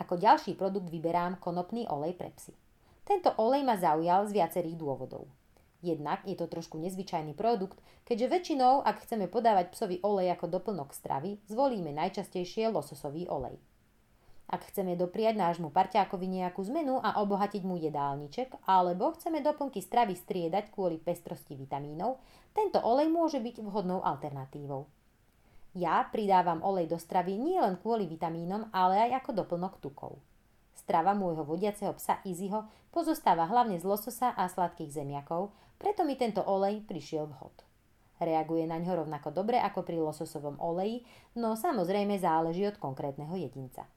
Speaker 1: Ako ďalší produkt vyberám konopný olej pre psy. Tento olej ma zaujal z viacerých dôvodov – Jednak je to trošku nezvyčajný produkt, keďže väčšinou, ak chceme podávať psovi olej ako doplnok stravy, zvolíme najčastejšie lososový olej. Ak chceme dopriať nášmu parťákovi nejakú zmenu a obohatiť mu jedálniček, alebo chceme doplnky stravy striedať kvôli pestrosti vitamínov, tento olej môže byť vhodnou alternatívou. Ja pridávam olej do stravy nielen kvôli vitamínom, ale aj ako doplnok tukov. Strava môjho vodiaceho psa Iziho pozostáva hlavne z lososa a sladkých zemiakov, preto mi tento olej prišiel vhod. Reaguje na ňo rovnako dobre ako pri lososovom oleji, no samozrejme záleží od konkrétneho jedinca.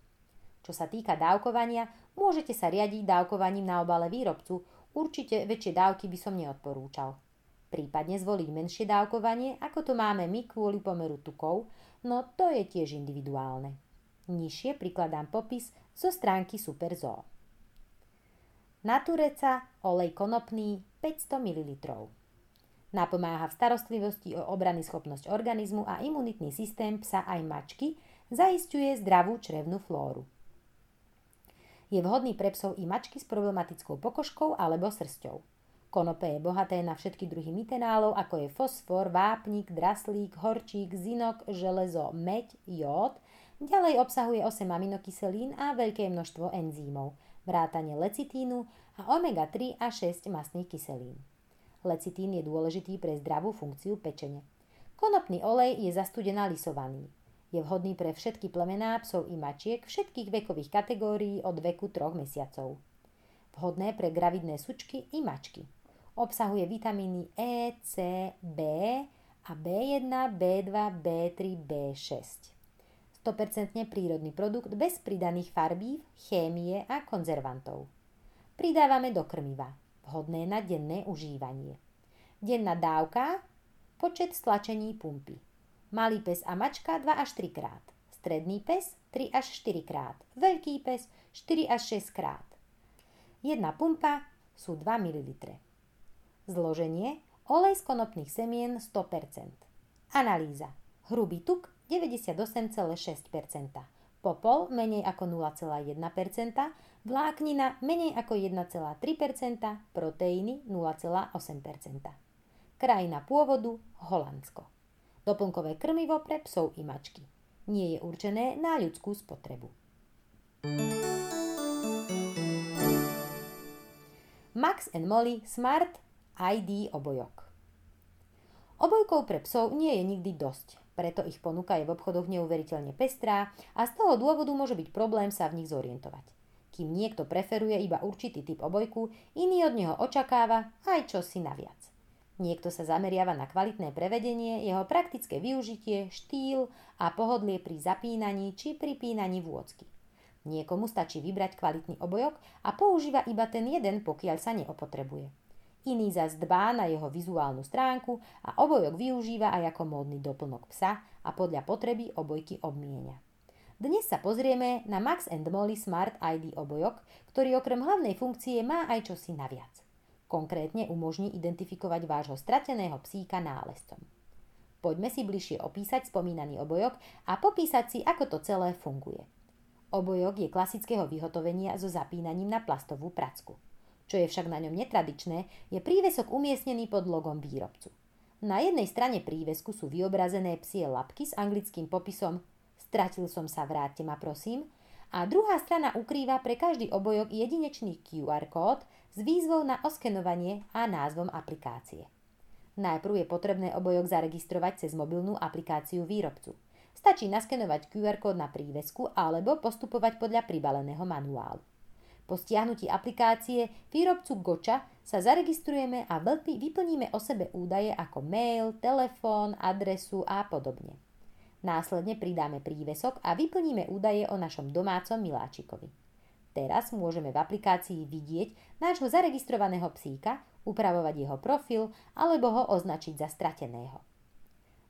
Speaker 1: Čo sa týka dávkovania, môžete sa riadiť dávkovaním na obale výrobcu, určite väčšie dávky by som neodporúčal. Prípadne zvoliť menšie dávkovanie, ako to máme my kvôli pomeru tukov, no to je tiež individuálne. Nižšie prikladám popis zo stránky Superzoo. Natureca olej konopný 500 ml. Napomáha v starostlivosti o obrany schopnosť organizmu a imunitný systém psa aj mačky, zaistuje zdravú črevnú flóru. Je vhodný pre psov i mačky s problematickou pokožkou alebo srsťou. Konope je bohaté na všetky druhy mitenálov, ako je fosfor, vápnik, draslík, horčík, zinok, železo, meď, jód Ďalej obsahuje 8 aminokyselín a veľké množstvo enzýmov, vrátane lecitínu a omega-3 a 6 masných kyselín. Lecitín je dôležitý pre zdravú funkciu pečene. Konopný olej je zastudená lisovaný. Je vhodný pre všetky plemená psov i mačiek všetkých vekových kategórií od veku 3 mesiacov. Vhodné pre gravidné sučky i mačky. Obsahuje vitamíny E, C, B a B1, B2, B3, B6. 100% prírodný produkt bez pridaných farbív, chémie a konzervantov. Pridávame do krmiva, vhodné na denné užívanie. Denná dávka, počet stlačení pumpy. Malý pes a mačka 2 až 3 krát. Stredný pes 3 až 4 krát. Veľký pes 4 až 6 krát. Jedna pumpa sú 2 ml. Zloženie olej z konopných semien 100%. Analýza. Hrubý tuk 98,6%. Popol menej ako 0,1%, vláknina menej ako 1,3%, proteíny 0,8%. Krajina pôvodu Holandsko. Doplnkové krmivo pre psov i mačky. Nie je určené na ľudskú spotrebu. Max and Molly Smart ID obojok. Obojkov pre psov nie je nikdy dosť, preto ich ponuka je v obchodoch neuveriteľne pestrá a z toho dôvodu môže byť problém sa v nich zorientovať. Kým niekto preferuje iba určitý typ obojku, iný od neho očakáva aj čosi naviac. Niekto sa zameriava na kvalitné prevedenie, jeho praktické využitie, štýl a pohodlie pri zapínaní či pripínaní vôcky. Niekomu stačí vybrať kvalitný obojok a používa iba ten jeden, pokiaľ sa neopotrebuje. Iný zas dbá na jeho vizuálnu stránku a obojok využíva aj ako módny doplnok psa a podľa potreby obojky obmienia. Dnes sa pozrieme na Max Molly Smart ID obojok, ktorý okrem hlavnej funkcie má aj čosi naviac. Konkrétne umožní identifikovať vášho strateného psíka nálezcom. Poďme si bližšie opísať spomínaný obojok a popísať si, ako to celé funguje. Obojok je klasického vyhotovenia so zapínaním na plastovú pracku. Čo je však na ňom netradičné, je prívesok umiestnený pod logom výrobcu. Na jednej strane prívesku sú vyobrazené psie lapky s anglickým popisom Stratil som sa, vráťte ma prosím a druhá strana ukrýva pre každý obojok jedinečný QR kód s výzvou na oskenovanie a názvom aplikácie. Najprv je potrebné obojok zaregistrovať cez mobilnú aplikáciu výrobcu. Stačí naskenovať QR kód na prívesku alebo postupovať podľa pribaleného manuálu. Po stiahnutí aplikácie výrobcu Goča sa zaregistrujeme a vyplníme o sebe údaje ako mail, telefón, adresu a podobne. Následne pridáme prívesok a vyplníme údaje o našom domácom miláčikovi. Teraz môžeme v aplikácii vidieť nášho zaregistrovaného psíka, upravovať jeho profil alebo ho označiť za strateného.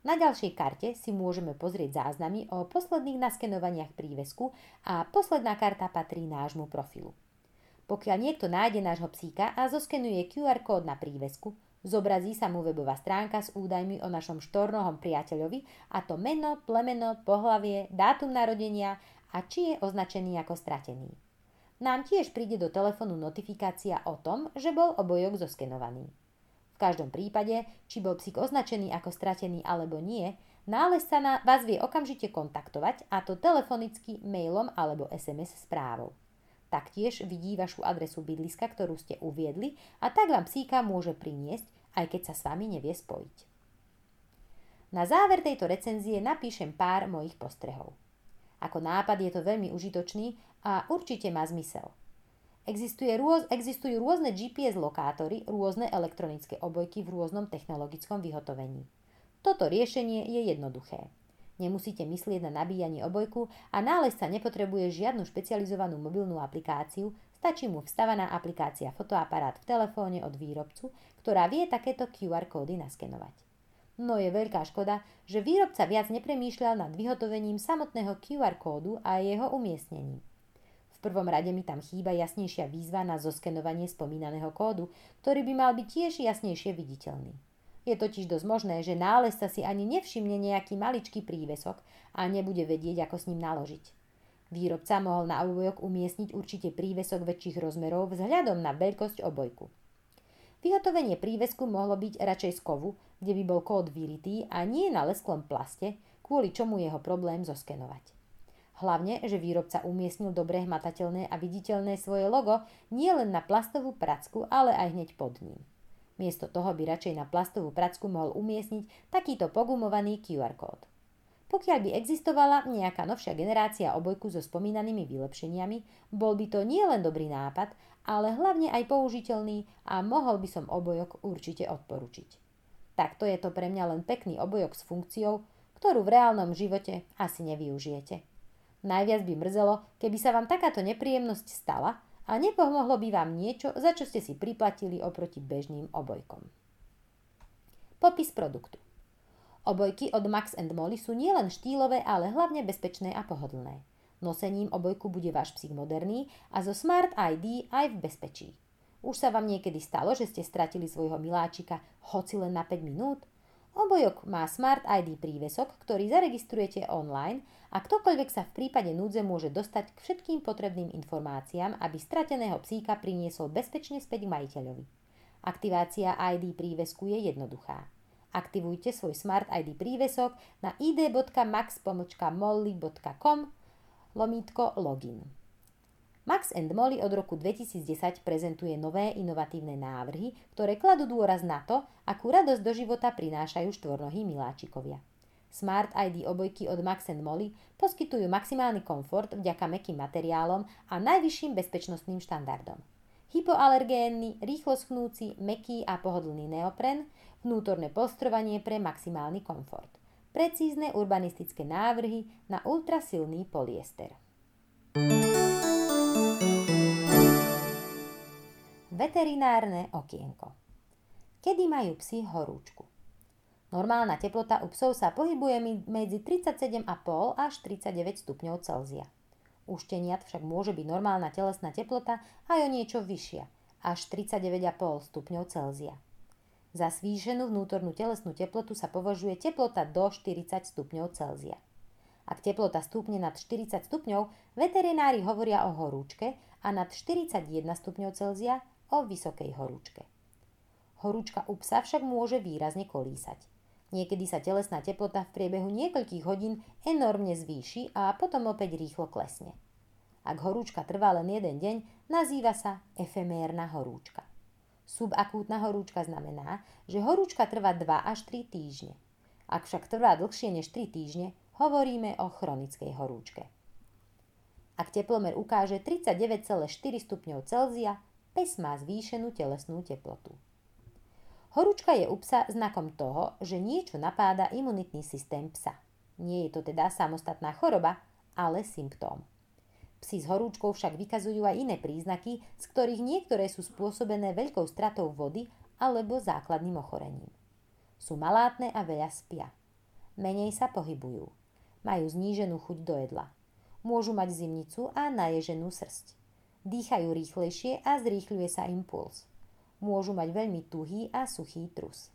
Speaker 1: Na ďalšej karte si môžeme pozrieť záznamy o posledných naskenovaniach prívesku a posledná karta patrí nášmu profilu. Pokiaľ niekto nájde nášho psíka a zoskenuje QR kód na prívesku, zobrazí sa mu webová stránka s údajmi o našom štornohom priateľovi a to meno, plemeno, pohlavie, dátum narodenia a či je označený ako stratený nám tiež príde do telefónu notifikácia o tom, že bol obojok zoskenovaný. V každom prípade, či bol psík označený ako stratený alebo nie, nálezca na vás vie okamžite kontaktovať a to telefonicky, mailom alebo SMS správou. Taktiež vidí vašu adresu bydliska, ktorú ste uviedli a tak vám psíka môže priniesť, aj keď sa s vami nevie spojiť. Na záver tejto recenzie napíšem pár mojich postrehov. Ako nápad je to veľmi užitočný a určite má zmysel. Existuje rôz, existujú rôzne GPS lokátory, rôzne elektronické obojky v rôznom technologickom vyhotovení. Toto riešenie je jednoduché. Nemusíte myslieť na nabíjanie obojku a nálezca nepotrebuje žiadnu špecializovanú mobilnú aplikáciu, stačí mu vstavaná aplikácia fotoaparát v telefóne od výrobcu, ktorá vie takéto QR kódy naskenovať. No je veľká škoda, že výrobca viac nepremýšľal nad vyhotovením samotného QR kódu a jeho umiestnením. V prvom rade mi tam chýba jasnejšia výzva na zoskenovanie spomínaného kódu, ktorý by mal byť tiež jasnejšie viditeľný. Je totiž dosť možné, že nálezca si ani nevšimne nejaký maličký prívesok a nebude vedieť, ako s ním naložiť. Výrobca mohol na obojok umiestniť určite prívesok väčších rozmerov vzhľadom na veľkosť obojku. Vyhotovenie prívesku mohlo byť radšej z kovu, kde by bol kód vyritý a nie na lesklom plaste, kvôli čomu jeho problém zoskenovať. Hlavne, že výrobca umiestnil dobre hmatateľné a viditeľné svoje logo nie len na plastovú pracku, ale aj hneď pod ním. Miesto toho by radšej na plastovú pracku mohol umiestniť takýto pogumovaný QR kód. Pokiaľ by existovala nejaká novšia generácia obojku so spomínanými vylepšeniami, bol by to nielen dobrý nápad, ale hlavne aj použiteľný a mohol by som obojok určite odporučiť. Takto je to pre mňa len pekný obojok s funkciou, ktorú v reálnom živote asi nevyužijete. Najviac by mrzelo, keby sa vám takáto nepríjemnosť stala a nepomohlo by vám niečo, za čo ste si priplatili oproti bežným obojkom. Popis produktu. Obojky od Max and Molly sú nielen štýlové, ale hlavne bezpečné a pohodlné. Nosením obojku bude váš psík moderný a zo Smart ID aj v bezpečí. Už sa vám niekedy stalo, že ste stratili svojho miláčika hoci len na 5 minút? Obojok má Smart ID prívesok, ktorý zaregistrujete online a ktokoľvek sa v prípade núdze môže dostať k všetkým potrebným informáciám, aby strateného psíka priniesol bezpečne späť k majiteľovi. Aktivácia ID prívesku je jednoduchá. Aktivujte svoj Smart ID prívesok na id.max.molly.com lomítko login. Max and Molly od roku 2010 prezentuje nové inovatívne návrhy, ktoré kladú dôraz na to, akú radosť do života prinášajú štvornohí miláčikovia. Smart ID obojky od Max and Molly poskytujú maximálny komfort vďaka mekým materiálom a najvyšším bezpečnostným štandardom. Hypoalergénny, rýchlo schnúci, meký a pohodlný neopren, vnútorné polstrovanie pre maximálny komfort. Precízne urbanistické návrhy na ultrasilný polyester. Veterinárne okienko. Kedy majú psi horúčku? Normálna teplota u psov sa pohybuje medzi 37,5 až 39 stupňov Celzia. U šteniat však môže byť normálna telesná teplota aj o niečo vyššia, až 39,5 stupňov Celzia. Za zvýšenú vnútornú telesnú teplotu sa považuje teplota do 40 stupňov Celzia. Ak teplota stúpne nad 40 stupňov, veterinári hovoria o horúčke a nad 41 stupňov Celzia o vysokej horúčke. Horúčka u psa však môže výrazne kolísať. Niekedy sa telesná teplota v priebehu niekoľkých hodín enormne zvýši a potom opäť rýchlo klesne. Ak horúčka trvá len jeden deň, nazýva sa efemérna horúčka. Subakútna horúčka znamená, že horúčka trvá 2 až 3 týždne. Ak však trvá dlhšie než 3 týždne, hovoríme o chronickej horúčke. Ak teplomer ukáže 39,4 stupňov Celzia, pes má zvýšenú telesnú teplotu. Horúčka je u psa znakom toho, že niečo napáda imunitný systém psa. Nie je to teda samostatná choroba, ale symptóm. Psi s horúčkou však vykazujú aj iné príznaky, z ktorých niektoré sú spôsobené veľkou stratou vody alebo základným ochorením. Sú malátne a veľa spia. Menej sa pohybujú. Majú zníženú chuť do jedla. Môžu mať zimnicu a naježenú srst. Dýchajú rýchlejšie a zrýchľuje sa impuls. Môžu mať veľmi tuhý a suchý trus.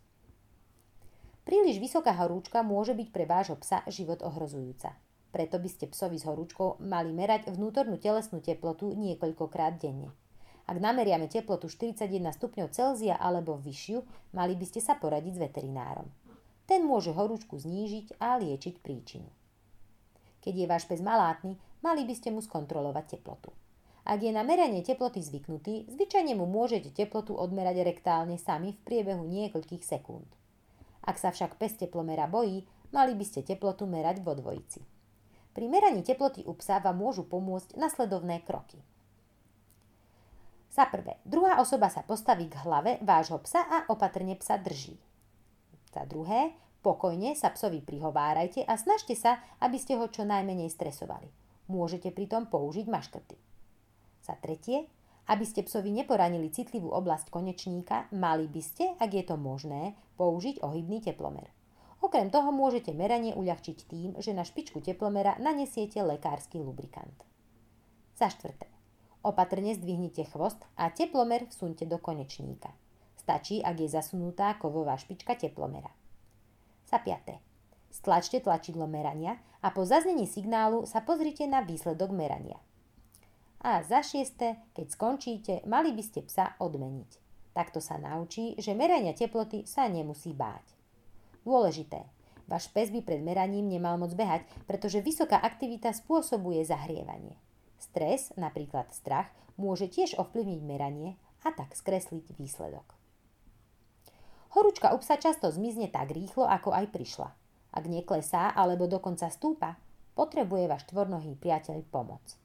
Speaker 1: Príliš vysoká horúčka môže byť pre vášho psa život ohrozujúca. Preto by ste psovi s horúčkou mali merať vnútornú telesnú teplotu niekoľkokrát denne. Ak nameriame teplotu 41 stupňov Celzia alebo vyššiu, mali by ste sa poradiť s veterinárom. Ten môže horúčku znížiť a liečiť príčinu. Keď je váš pes malátny, mali by ste mu skontrolovať teplotu. Ak je na meranie teploty zvyknutý, zvyčajne mu môžete teplotu odmerať rektálne sami v priebehu niekoľkých sekúnd. Ak sa však pes teplomera bojí, mali by ste teplotu merať vo dvojici. Pri meraní teploty u psa vám môžu pomôcť nasledovné kroky. Za prvé, druhá osoba sa postaví k hlave vášho psa a opatrne psa drží. Za druhé, pokojne sa psovi prihovárajte a snažte sa, aby ste ho čo najmenej stresovali. Môžete pritom použiť maškrty. Za tretie, aby ste psovi neporanili citlivú oblasť konečníka, mali by ste, ak je to možné, použiť ohybný teplomer. Okrem toho môžete meranie uľahčiť tým, že na špičku teplomera nanesiete lekársky lubrikant. Za štvrté. Opatrne zdvihnite chvost a teplomer vsunte do konečníka. Stačí, ak je zasunutá kovová špička teplomera. Za piaté. Stlačte tlačidlo merania a po zaznení signálu sa pozrite na výsledok merania. A za šieste, keď skončíte, mali by ste psa odmeniť. Takto sa naučí, že merania teploty sa nemusí báť. Dôležité. Váš pes by pred meraním nemal moc behať, pretože vysoká aktivita spôsobuje zahrievanie. Stres, napríklad strach, môže tiež ovplyvniť meranie a tak skresliť výsledok. Horúčka u psa často zmizne tak rýchlo, ako aj prišla. Ak neklesá alebo dokonca stúpa, potrebuje váš tvornohý priateľ pomoc.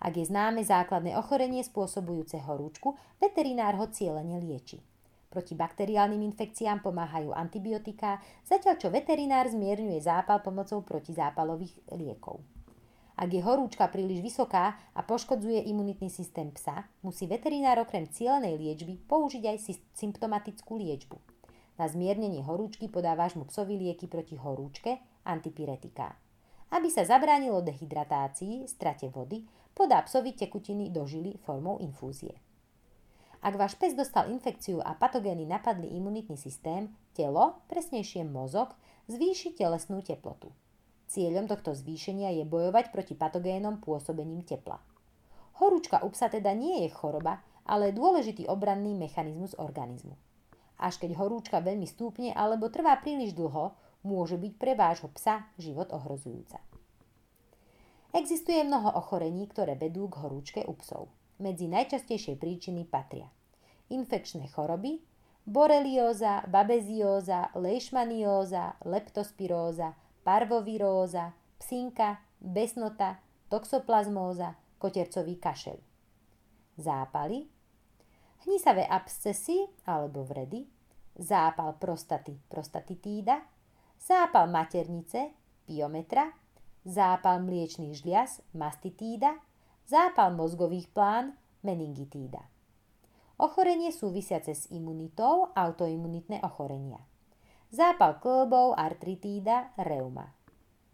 Speaker 1: Ak je známe základné ochorenie spôsobujúce horúčku, veterinár ho cieľene lieči. Proti bakteriálnym infekciám pomáhajú antibiotika, zatiaľ čo veterinár zmierňuje zápal pomocou protizápalových liekov. Ak je horúčka príliš vysoká a poškodzuje imunitný systém psa, musí veterinár okrem cieľenej liečby použiť aj symptomatickú liečbu. Na zmiernenie horúčky podávaš mu psovi lieky proti horúčke, antipyretiká. Aby sa zabránilo dehydratácii, strate vody, podá psovi tekutiny do žily formou infúzie. Ak váš pes dostal infekciu a patogény napadli imunitný systém, telo, presnejšie mozog, zvýši telesnú teplotu. Cieľom tohto zvýšenia je bojovať proti patogénom pôsobením tepla. Horúčka u psa teda nie je choroba, ale dôležitý obranný mechanizmus organizmu. Až keď horúčka veľmi stúpne alebo trvá príliš dlho, môže byť pre vášho psa život ohrozujúca. Existuje mnoho ochorení, ktoré vedú k horúčke u psov. Medzi najčastejšie príčiny patria infekčné choroby, borelióza, babezióza, leishmanióza, leptospiróza, parvoviróza, psinka, besnota, toxoplazmóza, kotercový kašel. Zápaly, hnisavé abscesy alebo vredy, zápal prostaty, prostatitída, zápal maternice, piometra, zápal mliečných žliaz, mastitída, zápal mozgových plán, meningitída. Ochorenie súvisiace s imunitou, autoimunitné ochorenia. Zápal klbov, artritída, reuma.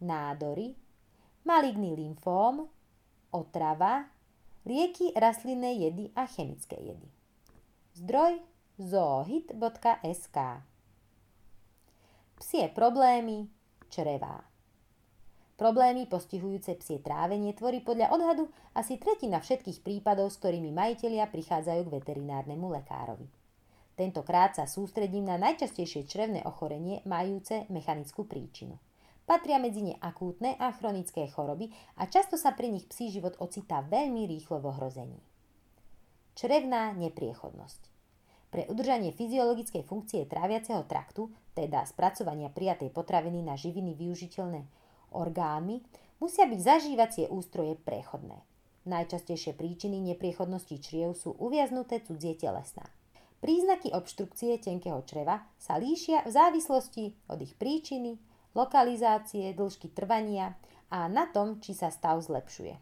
Speaker 1: Nádory, maligný lymfóm, otrava, lieky, rastlinné jedy a chemické jedy. Zdroj zoohit.sk Psie problémy, črevá. Problémy postihujúce psie trávenie tvorí podľa odhadu asi tretina všetkých prípadov, s ktorými majitelia prichádzajú k veterinárnemu lekárovi. Tentokrát sa sústredím na najčastejšie črevné ochorenie majúce mechanickú príčinu. Patria medzi ne akútne a chronické choroby a často sa pri nich psí život ocitá veľmi rýchlo v ohrození. Črevná nepriechodnosť. Pre udržanie fyziologickej funkcie tráviaceho traktu, teda spracovania prijatej potraviny na živiny využiteľné orgánmi, musia byť zažívacie ústroje prechodné. Najčastejšie príčiny nepriechodnosti čriev sú uviaznuté cudzie telesná. Príznaky obštrukcie tenkého čreva sa líšia v závislosti od ich príčiny, lokalizácie, dĺžky trvania a na tom, či sa stav zlepšuje.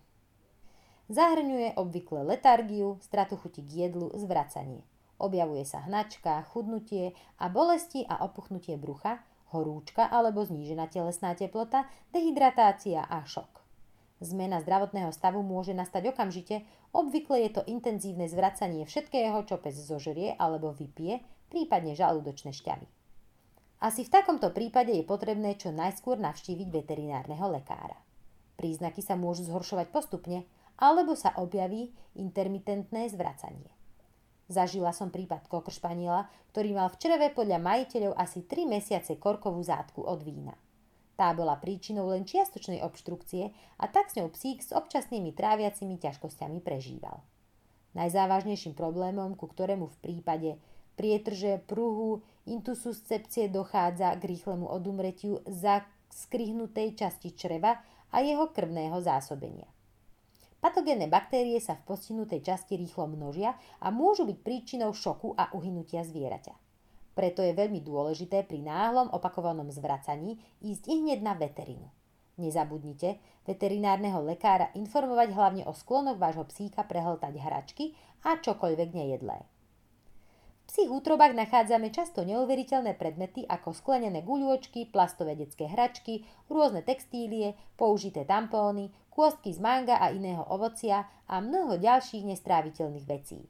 Speaker 1: Zahrňuje obvykle letargiu, stratu chuti k jedlu, zvracanie. Objavuje sa hnačka, chudnutie a bolesti a opuchnutie brucha, horúčka alebo znížená telesná teplota, dehydratácia a šok. Zmena zdravotného stavu môže nastať okamžite, obvykle je to intenzívne zvracanie všetkého, čo pes zožerie alebo vypije, prípadne žalúdočné šťavy. Asi v takomto prípade je potrebné čo najskôr navštíviť veterinárneho lekára. Príznaky sa môžu zhoršovať postupne, alebo sa objaví intermitentné zvracanie. Zažila som prípad kokršpaniela, ktorý mal v čreve podľa majiteľov asi 3 mesiace korkovú zátku od vína. Tá bola príčinou len čiastočnej obštrukcie a tak s ňou psík s občasnými tráviacimi ťažkosťami prežíval. Najzávažnejším problémom, ku ktorému v prípade prietrže, pruhu, intususcepcie dochádza k rýchlemu odumretiu za skrihnutej časti čreva a jeho krvného zásobenia. Patogénne baktérie sa v postihnutej časti rýchlo množia a môžu byť príčinou šoku a uhynutia zvieraťa. Preto je veľmi dôležité pri náhlom opakovanom zvracaní ísť i hneď na veterinu. Nezabudnite veterinárneho lekára informovať hlavne o sklonoch vášho psíka prehltať hračky a čokoľvek nejedlé. V psích útrobách nachádzame často neuveriteľné predmety ako sklenené guľôčky, plastové detské hračky, rôzne textílie, použité tampóny, kôstky z manga a iného ovocia a mnoho ďalších nestráviteľných vecí.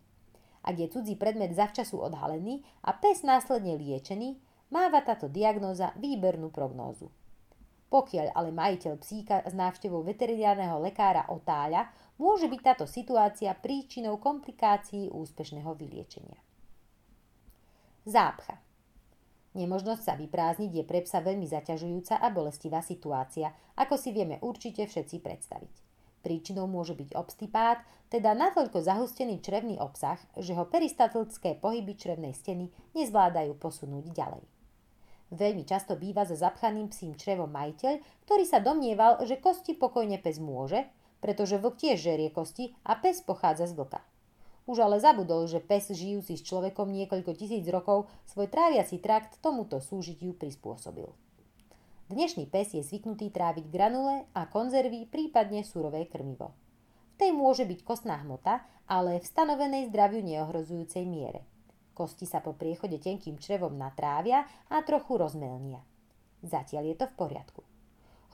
Speaker 1: Ak je cudzí predmet zavčasu odhalený a pes následne liečený, máva táto diagnóza výbernú prognózu. Pokiaľ ale majiteľ psíka s návštevou veterinárneho lekára otáľa, môže byť táto situácia príčinou komplikácií úspešného vyliečenia. Zápcha. Nemožnosť sa vyprázdniť je pre psa veľmi zaťažujúca a bolestivá situácia, ako si vieme určite všetci predstaviť. Príčinou môže byť obstipát, teda natoľko zahustený črevný obsah, že ho peristaltické pohyby črevnej steny nezvládajú posunúť ďalej. Veľmi často býva za zapchaným psím črevom majiteľ, ktorý sa domnieval, že kosti pokojne pes môže, pretože vlk tiež žerie kosti a pes pochádza z vlka. Už ale zabudol, že pes žijúci s človekom niekoľko tisíc rokov svoj tráviaci trakt tomuto súžitiu prispôsobil. Dnešný pes je zvyknutý tráviť granule a konzervy, prípadne surové krmivo. V tej môže byť kostná hmota, ale v stanovenej zdraviu neohrozujúcej miere. Kosti sa po priechode tenkým črevom natrávia a trochu rozmelnia. Zatiaľ je to v poriadku.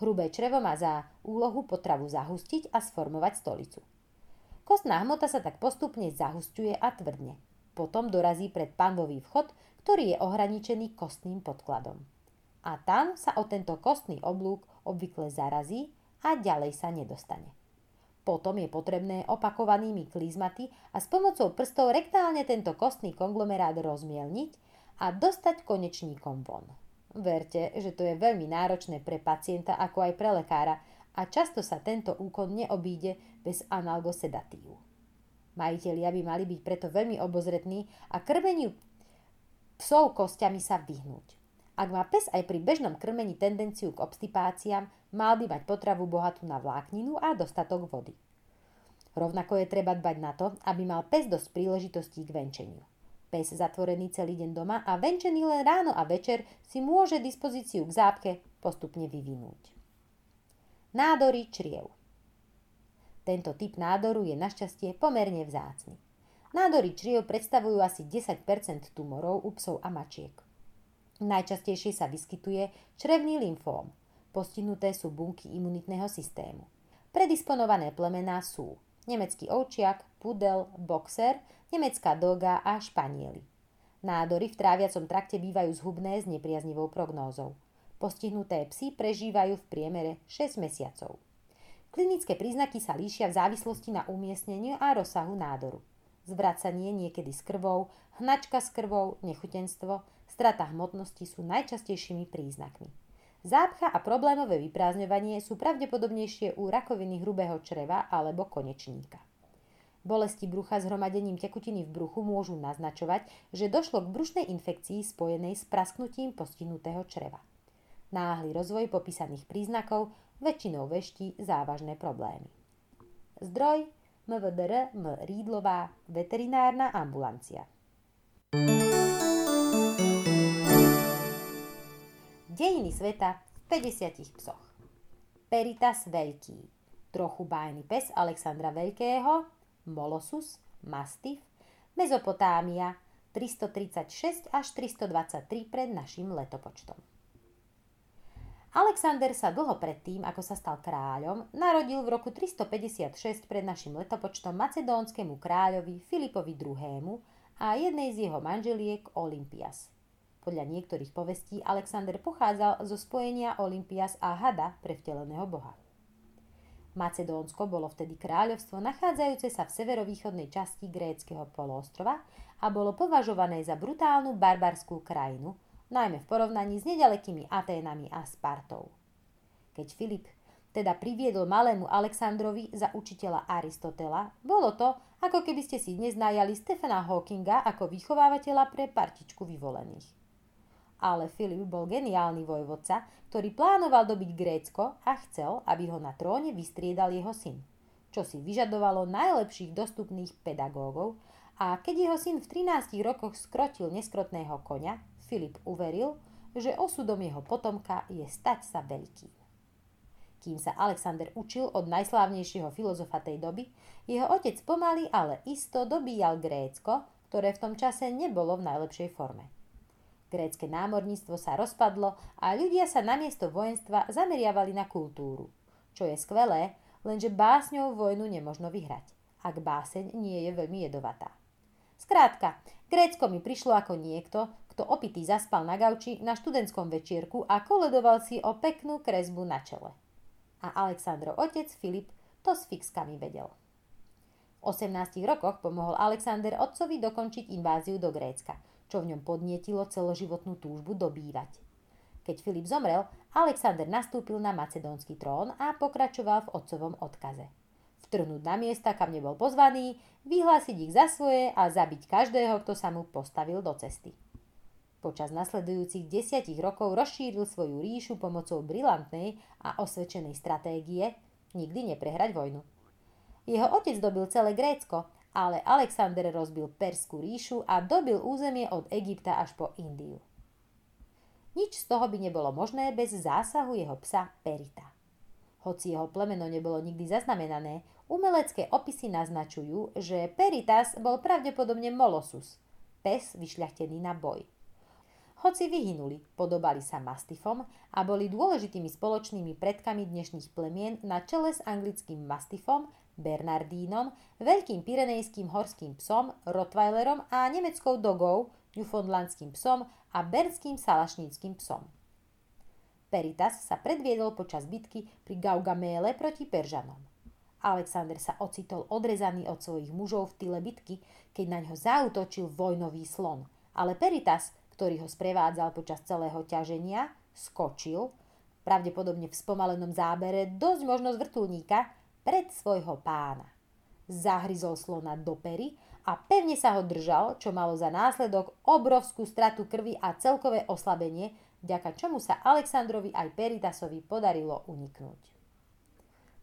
Speaker 1: Hrubé črevo má za úlohu potravu zahustiť a sformovať stolicu. Kostná hmota sa tak postupne zahustuje a tvrdne. Potom dorazí pred panvový vchod, ktorý je ohraničený kostným podkladom. A tam sa o tento kostný oblúk obvykle zarazí a ďalej sa nedostane. Potom je potrebné opakovanými klizmaty a s pomocou prstov rektálne tento kostný konglomerát rozmielniť a dostať konečníkom von. Verte, že to je veľmi náročné pre pacienta ako aj pre lekára a často sa tento úkon neobíde bez analgosedatívu. Majiteľia by mali byť preto veľmi obozretní a krmeniu psov kostiami sa vyhnúť. Ak má pes aj pri bežnom krmení tendenciu k obstipáciám, mal by mať potravu bohatú na vlákninu a dostatok vody. Rovnako je treba dbať na to, aby mal pes dosť príležitostí k venčeniu. Pes zatvorený celý deň doma a venčený len ráno a večer si môže dispozíciu k zápke postupne vyvinúť. Nádory čriev Tento typ nádoru je našťastie pomerne vzácny. Nádory čriev predstavujú asi 10 tumorov u psov a mačiek. Najčastejšie sa vyskytuje črevný lymfóm. Postihnuté sú bunky imunitného systému. Predisponované plemená sú nemecký ovčiak, pudel, boxer, nemecká doga a španieli. Nádory v tráviacom trakte bývajú zhubné s nepriaznivou prognózou. Postihnuté psy prežívajú v priemere 6 mesiacov. Klinické príznaky sa líšia v závislosti na umiestneniu a rozsahu nádoru. Zvracanie niekedy s krvou, hnačka s krvou, nechutenstvo, strata hmotnosti sú najčastejšími príznakmi. Zápcha a problémové vyprázdňovanie sú pravdepodobnejšie u rakoviny hrubého čreva alebo konečníka. Bolesti brucha s hromadením tekutiny v bruchu môžu naznačovať, že došlo k brušnej infekcii spojenej s prasknutím postihnutého čreva. Náhly rozvoj popísaných príznakov väčšinou veští závažné problémy. Zdroj MVDR M. Rídlová, veterinárna ambulancia. Dejiny sveta v 50 psoch. Peritas veľký, trochu bájny pes Alexandra Veľkého, Molosus, Mastiff, Mezopotámia 336 až 323 pred našim letopočtom. Alexander sa dlho predtým, ako sa stal kráľom, narodil v roku 356 pred našim letopočtom macedónskému kráľovi Filipovi II. a jednej z jeho manželiek Olympias – podľa niektorých povestí Alexander pochádzal zo spojenia Olympias a Hada pre vteleného boha. Macedónsko bolo vtedy kráľovstvo nachádzajúce sa v severovýchodnej časti gréckého poloostrova a bolo považované za brutálnu barbarskú krajinu, najmä v porovnaní s nedalekými Aténami a Spartou. Keď Filip teda priviedol malému Alexandrovi za učiteľa Aristotela, bolo to, ako keby ste si dnes najali Stephena Hawkinga ako vychovávateľa pre partičku vyvolených ale Filip bol geniálny vojvodca, ktorý plánoval dobiť Grécko a chcel, aby ho na tróne vystriedal jeho syn, čo si vyžadovalo najlepších dostupných pedagógov a keď jeho syn v 13 rokoch skrotil neskrotného konia, Filip uveril, že osudom jeho potomka je stať sa veľkým. Kým sa Alexander učil od najslávnejšieho filozofa tej doby, jeho otec pomaly, ale isto dobíjal Grécko, ktoré v tom čase nebolo v najlepšej forme. Grécke námorníctvo sa rozpadlo a ľudia sa namiesto vojenstva zameriavali na kultúru. Čo je skvelé, lenže básňou vojnu nemožno vyhrať, ak báseň nie je veľmi jedovatá. Skrátka, Grécko mi prišlo ako niekto, kto opitý zaspal na gauči na študentskom večierku a koledoval si o peknú kresbu na čele. A Aleksandrov otec Filip to s fixkami vedel. V 18 rokoch pomohol Alexander otcovi dokončiť inváziu do Grécka – čo v ňom podnietilo celoživotnú túžbu dobývať. Keď Filip zomrel, Alexander nastúpil na macedónsky trón a pokračoval v otcovom odkaze. Vtrhnúť na miesta, kam nebol pozvaný, vyhlásiť ich za svoje a zabiť každého, kto sa mu postavil do cesty. Počas nasledujúcich desiatich rokov rozšíril svoju ríšu pomocou brilantnej a osvedčenej stratégie nikdy neprehrať vojnu. Jeho otec dobil celé Grécko ale Alexander rozbil Perskú ríšu a dobil územie od Egypta až po Indiu. Nič z toho by nebolo možné bez zásahu jeho psa Perita. Hoci jeho plemeno nebolo nikdy zaznamenané, umelecké opisy naznačujú, že Peritas bol pravdepodobne Molossus, pes vyšľachtený na boj. Hoci vyhynuli, podobali sa mastifom a boli dôležitými spoločnými predkami dnešných plemien na čele s anglickým mastifom, Bernardínom, veľkým pyrenejským horským psom, Rottweilerom a nemeckou dogou, newfoundlandským psom a bernským salašníckým psom. Peritas sa predviedol počas bitky pri Gaugamele proti Peržanom. Alexander sa ocitol odrezaný od svojich mužov v tyle bitky, keď na ňo zautočil vojnový slon, ale Peritas ktorý ho sprevádzal počas celého ťaženia, skočil, pravdepodobne v spomalenom zábere, dosť možno z vrtulníka, pred svojho pána. Zahryzol slona do pery a pevne sa ho držal, čo malo za následok obrovskú stratu krvi a celkové oslabenie, vďaka čomu sa Alexandrovi aj Peritasovi podarilo uniknúť.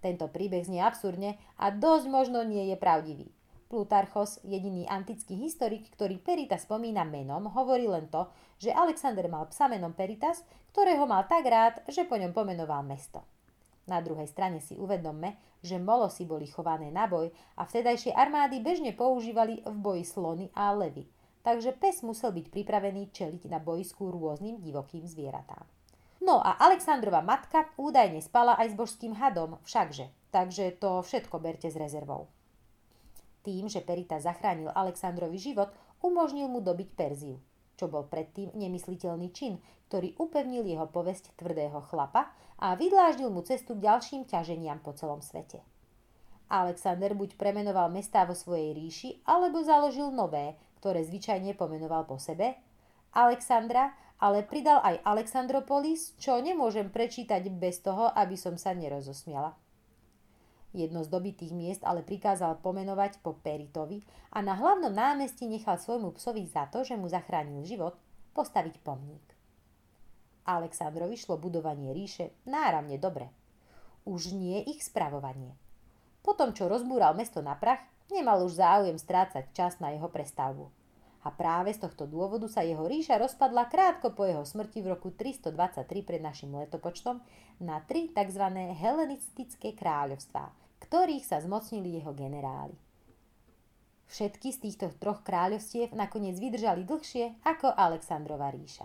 Speaker 1: Tento príbeh znie absurdne a dosť možno nie je pravdivý. Plutarchos, jediný antický historik, ktorý Perita spomína menom, hovorí len to, že Alexander mal psa menom Peritas, ktorého mal tak rád, že po ňom pomenoval mesto. Na druhej strane si uvedomme, že molosy boli chované na boj a vtedajšie armády bežne používali v boji slony a levy, takže pes musel byť pripravený čeliť na bojsku rôznym divokým zvieratám. No a Alexandrova matka údajne spala aj s božským hadom, všakže, takže to všetko berte s rezervou. Tým, že Perita zachránil Alexandrovi život, umožnil mu dobiť Perziu, čo bol predtým nemysliteľný čin, ktorý upevnil jeho povesť tvrdého chlapa a vydláždil mu cestu k ďalším ťaženiam po celom svete. Alexander buď premenoval mestá vo svojej ríši, alebo založil nové, ktoré zvyčajne pomenoval po sebe. Alexandra ale pridal aj Alexandropolis, čo nemôžem prečítať bez toho, aby som sa nerozosmiala. Jedno z dobitých miest ale prikázal pomenovať po Peritovi a na hlavnom námestí nechal svojmu psovi za to, že mu zachránil život, postaviť pomník. Aleksandrovi šlo budovanie ríše náramne dobre. Už nie ich spravovanie. Potom, čo rozbúral mesto na prach, nemal už záujem strácať čas na jeho prestavbu. A práve z tohto dôvodu sa jeho ríša rozpadla krátko po jeho smrti v roku 323 pred našim letopočtom na tri tzv. helenistické kráľovstvá – ktorých sa zmocnili jeho generáli. Všetky z týchto troch kráľovstiev nakoniec vydržali dlhšie ako Alexandrova ríša.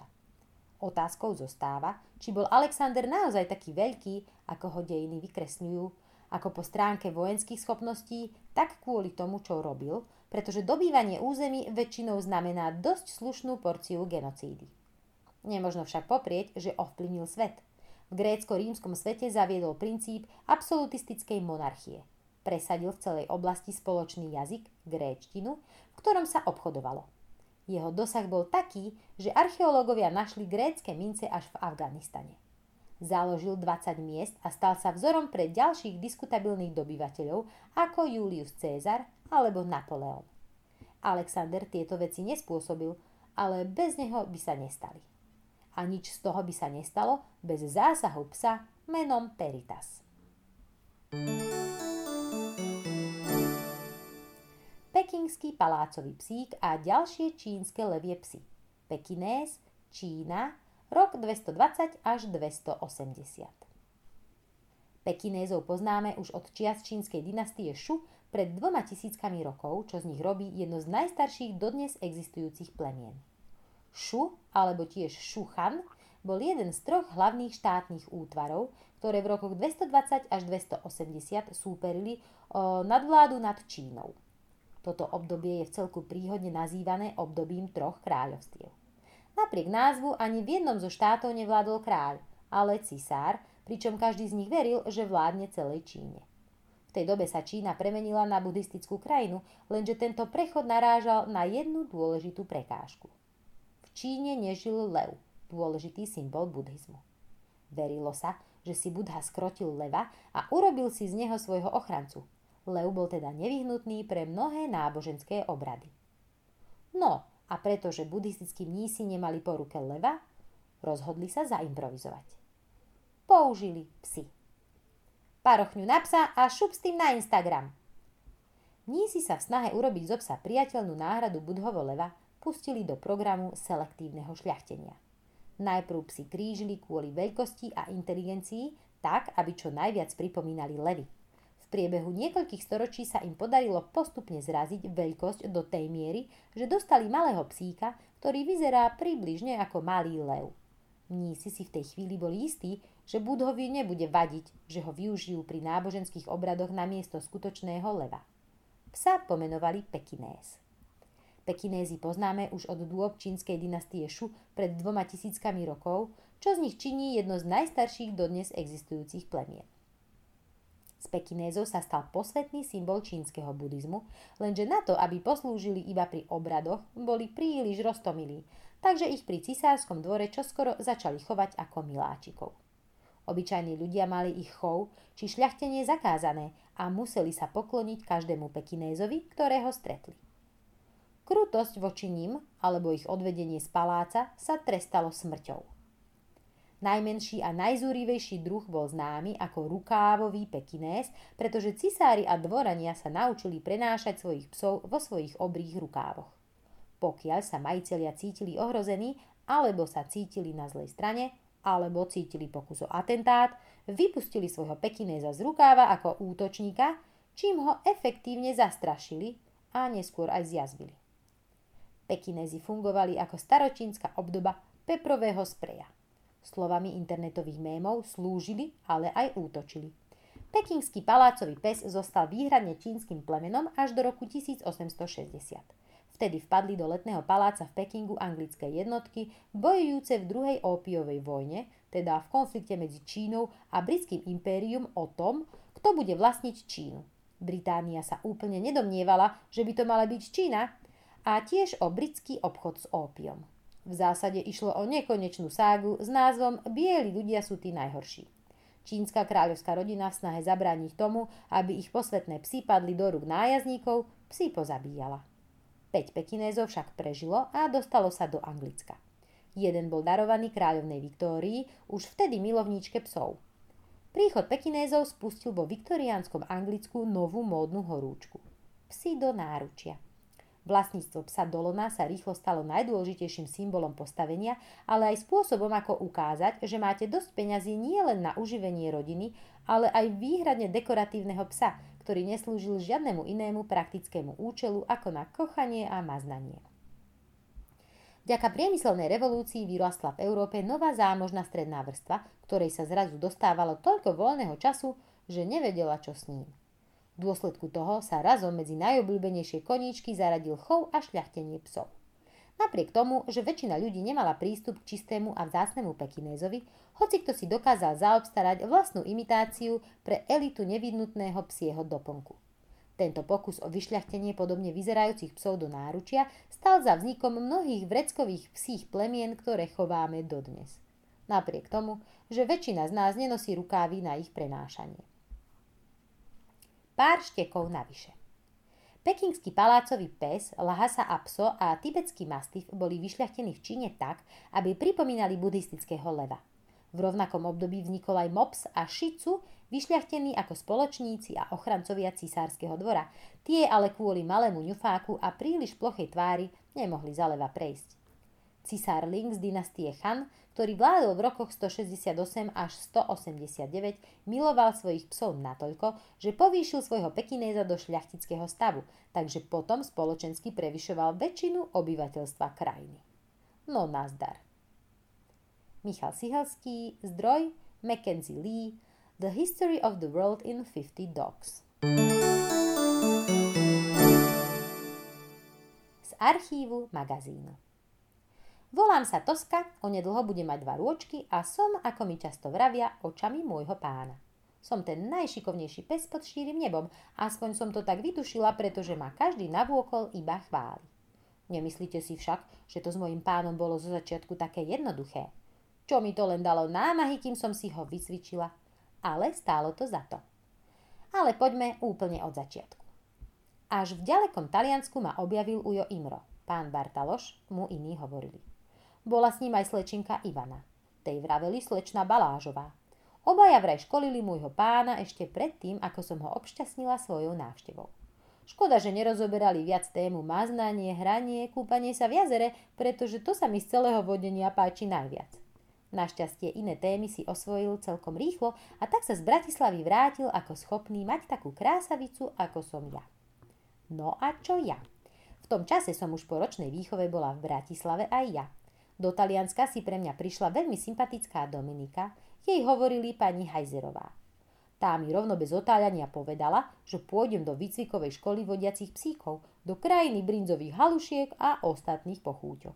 Speaker 1: Otázkou zostáva, či bol Alexander naozaj taký veľký, ako ho dejiny vykresľujú, ako po stránke vojenských schopností, tak kvôli tomu, čo robil, pretože dobývanie území väčšinou znamená dosť slušnú porciu genocídy. Nemožno však poprieť, že ovplyvnil svet – v grécko-rímskom svete zaviedol princíp absolutistickej monarchie. Presadil v celej oblasti spoločný jazyk, gréčtinu, v ktorom sa obchodovalo. Jeho dosah bol taký, že archeológovia našli grécke mince až v Afganistane. Založil 20 miest a stal sa vzorom pre ďalších diskutabilných dobyvateľov ako Julius Cézar alebo Napoleon. Alexander tieto veci nespôsobil, ale bez neho by sa nestali a nič z toho by sa nestalo bez zásahu psa menom Peritas. Pekingský palácový psík a ďalšie čínske levie psy. Pekinés, Čína, rok 220 až 280. Pekinézov poznáme už od čias čínskej dynastie Šu pred dvoma tisíckami rokov, čo z nich robí jedno z najstarších dodnes existujúcich plemien. Šu, alebo tiež Šuchan, bol jeden z troch hlavných štátnych útvarov, ktoré v rokoch 220 až 280 súperili o nadvládu nad Čínou. Toto obdobie je v celku príhodne nazývané obdobím troch kráľovstiev. Napriek názvu ani v jednom zo štátov nevládol kráľ, ale cisár, pričom každý z nich veril, že vládne celej Číne. V tej dobe sa Čína premenila na buddhistickú krajinu, lenže tento prechod narážal na jednu dôležitú prekážku. Číne nežil lev, dôležitý symbol buddhizmu. Verilo sa, že si Budha skrotil leva a urobil si z neho svojho ochrancu. Lev bol teda nevyhnutný pre mnohé náboženské obrady. No, a pretože buddhistickí mnísi nemali po ruke leva, rozhodli sa zaimprovizovať. Použili psy. Parochňu na psa a šup s tým na Instagram. Mnísi sa v snahe urobiť zo psa priateľnú náhradu budhovo leva pustili do programu selektívneho šľachtenia. Najprv psi krížili kvôli veľkosti a inteligencii tak, aby čo najviac pripomínali levy. V priebehu niekoľkých storočí sa im podarilo postupne zraziť veľkosť do tej miery, že dostali malého psíka, ktorý vyzerá približne ako malý lev. Mnísi si v tej chvíli boli istí, že Budhovi nebude vadiť, že ho využijú pri náboženských obradoch na miesto skutočného leva. Psa pomenovali Pekinés. Pekinézy poznáme už od dôb čínskej dynastie Šu pred dvoma tisíckami rokov, čo z nich činí jedno z najstarších dodnes existujúcich plemien. Z Pekinézov sa stal posvetný symbol čínskeho buddhizmu, lenže na to, aby poslúžili iba pri obradoch, boli príliš roztomilí takže ich pri cisárskom dvore čoskoro začali chovať ako miláčikov. Obyčajní ľudia mali ich chov či šľachtenie zakázané a museli sa pokloniť každému pekinézovi, ktorého stretli. Krutosť voči ním alebo ich odvedenie z paláca sa trestalo smrťou. Najmenší a najzúrivejší druh bol známy ako rukávový pekinés, pretože cisári a dvorania sa naučili prenášať svojich psov vo svojich obrých rukávoch. Pokiaľ sa majiteľia cítili ohrození, alebo sa cítili na zlej strane, alebo cítili pokus o atentát, vypustili svojho pekinéza z rukáva ako útočníka, čím ho efektívne zastrašili a neskôr aj zjazvili. Pekinézy fungovali ako staročínska obdoba peprového spreja. Slovami internetových mémov slúžili, ale aj útočili. Pekingský palácový pes zostal výhradne čínskym plemenom až do roku 1860. Vtedy vpadli do letného paláca v Pekingu anglické jednotky, bojujúce v druhej ópiovej vojne, teda v konflikte medzi Čínou a britským impérium o tom, kto bude vlastniť Čínu. Británia sa úplne nedomnievala, že by to mala byť Čína a tiež o britský obchod s ópiom. V zásade išlo o nekonečnú ságu s názvom Bieli ľudia sú tí najhorší. Čínska kráľovská rodina v snahe zabrániť tomu, aby ich posvetné psy padli do rúk nájazdníkov, psy pozabíjala. 5 pekinézov však prežilo a dostalo sa do Anglicka. Jeden bol darovaný kráľovnej Viktórii, už vtedy milovníčke psov. Príchod pekinézov spustil vo viktoriánskom Anglicku novú módnu horúčku. Psi do náručia – Vlastníctvo psa Dolona sa rýchlo stalo najdôležitejším symbolom postavenia, ale aj spôsobom, ako ukázať, že máte dosť peňazí nie len na uživenie rodiny, ale aj výhradne dekoratívneho psa, ktorý neslúžil žiadnemu inému praktickému účelu ako na kochanie a maznanie. Vďaka priemyselnej revolúcii vyrastla v Európe nová zámožná stredná vrstva, ktorej sa zrazu dostávalo toľko voľného času, že nevedela, čo s ním. V dôsledku toho sa razom medzi najobľúbenejšie koníčky zaradil chov a šľachtenie psov. Napriek tomu, že väčšina ľudí nemala prístup k čistému a vzácnemu pekinézovi, hoci kto si dokázal zaobstarať vlastnú imitáciu pre elitu nevidnutného psieho doplnku. Tento pokus o vyšľachtenie podobne vyzerajúcich psov do náručia stal za vznikom mnohých vreckových psích plemien, ktoré chováme dodnes. Napriek tomu, že väčšina z nás nenosí rukávy na ich prenášanie pár štekov navyše. Pekingský palácový pes, Lhasa Apso a tibetský mastif boli vyšľachtení v Číne tak, aby pripomínali buddhistického leva. V rovnakom období vznikol aj mops a šicu, vyšľachtení ako spoločníci a ochrancovia cisárskeho dvora. Tie ale kvôli malému ňufáku a príliš plochej tvári nemohli za leva prejsť. Cisár Ling z dynastie Han ktorý vládol v rokoch 168 až 189, miloval svojich psov natoľko, že povýšil svojho pekinéza do šľachtického stavu, takže potom spoločensky prevyšoval väčšinu obyvateľstva krajiny. No nazdar. Michal Sihelský, zdroj Mackenzie Lee, The History of the World in 50 Dogs. Z archívu magazínu. Volám sa Toska, onedlho budem mať dva rôčky a som, ako mi často vravia, očami môjho pána. Som ten najšikovnejší pes pod štírim nebom, aspoň som to tak vytušila, pretože ma každý navôkol iba chváli. Nemyslíte si však, že to s mojim pánom bolo zo začiatku také jednoduché. Čo mi to len dalo námahy, kým som si ho vysvičila. Ale stálo to za to. Ale poďme úplne od začiatku. Až v ďalekom Taliansku ma objavil Ujo Imro. Pán Bartaloš mu iní hovorili. Bola s ním aj slečinka Ivana. Tej vraveli slečna Balážová. Obaja vraj školili môjho pána ešte predtým, ako som ho obšťastnila svojou návštevou. Škoda, že nerozoberali viac tému maznanie, hranie, kúpanie sa v jazere, pretože to sa mi z celého vodenia páči najviac. Našťastie iné témy si osvojil celkom rýchlo a tak sa z Bratislavy vrátil ako schopný mať takú krásavicu, ako som ja. No a čo ja? V tom čase som už po ročnej výchove bola v Bratislave aj ja. Do Talianska si pre mňa prišla veľmi sympatická Dominika, jej hovorili pani Hajzerová. Tá mi rovno bez otáľania povedala, že pôjdem do výcvikovej školy vodiacich psíkov, do krajiny brinzových halušiek a ostatných pochúťok.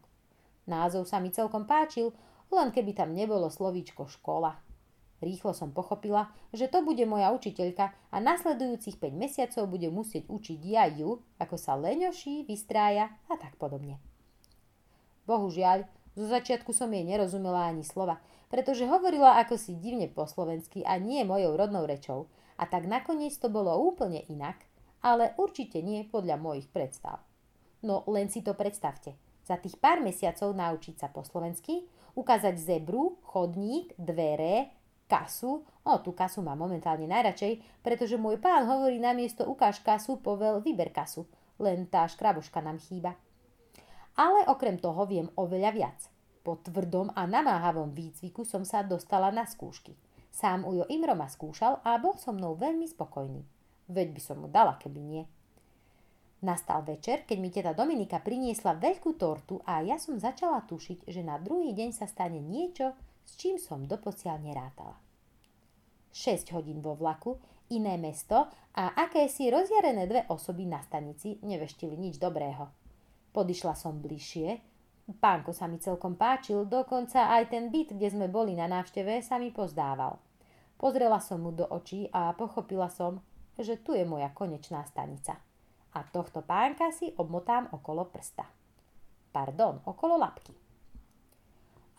Speaker 1: Názov sa mi celkom páčil, len keby tam nebolo slovíčko škola. Rýchlo som pochopila, že to bude moja učiteľka a nasledujúcich 5 mesiacov bude musieť učiť ja ju, ako sa leňoší, vystrája a tak podobne. Bohužiaľ, zo začiatku som jej nerozumela ani slova, pretože hovorila ako si divne po slovensky a nie mojou rodnou rečou. A tak nakoniec to bolo úplne inak, ale určite nie podľa mojich predstav. No len si to predstavte. Za tých pár mesiacov naučiť sa po slovensky, ukázať zebru, chodník, dvere, kasu. O, tú kasu mám momentálne najradšej, pretože môj pán hovorí na miesto ukáž kasu, povel vyber kasu. Len tá škraboška nám chýba. Ale okrem toho viem oveľa viac. Po tvrdom a namáhavom výcviku som sa dostala na skúšky. Sám Ujo Imro ma skúšal a bol so mnou veľmi spokojný. Veď by som mu dala, keby nie. Nastal večer, keď mi teta Dominika priniesla veľkú tortu a ja som začala tušiť, že na druhý deň sa stane niečo, s čím som doposiaľ nerátala. 6 hodín vo vlaku, iné mesto a akési rozjarené dve osoby na stanici neveštili nič dobrého. Podišla som bližšie, Pánko sa mi celkom páčil, dokonca aj ten byt, kde sme boli na návšteve, sa mi pozdával. Pozrela som mu do očí a pochopila som, že tu je moja konečná stanica. A tohto pánka si obmotám okolo prsta. Pardon, okolo lapky.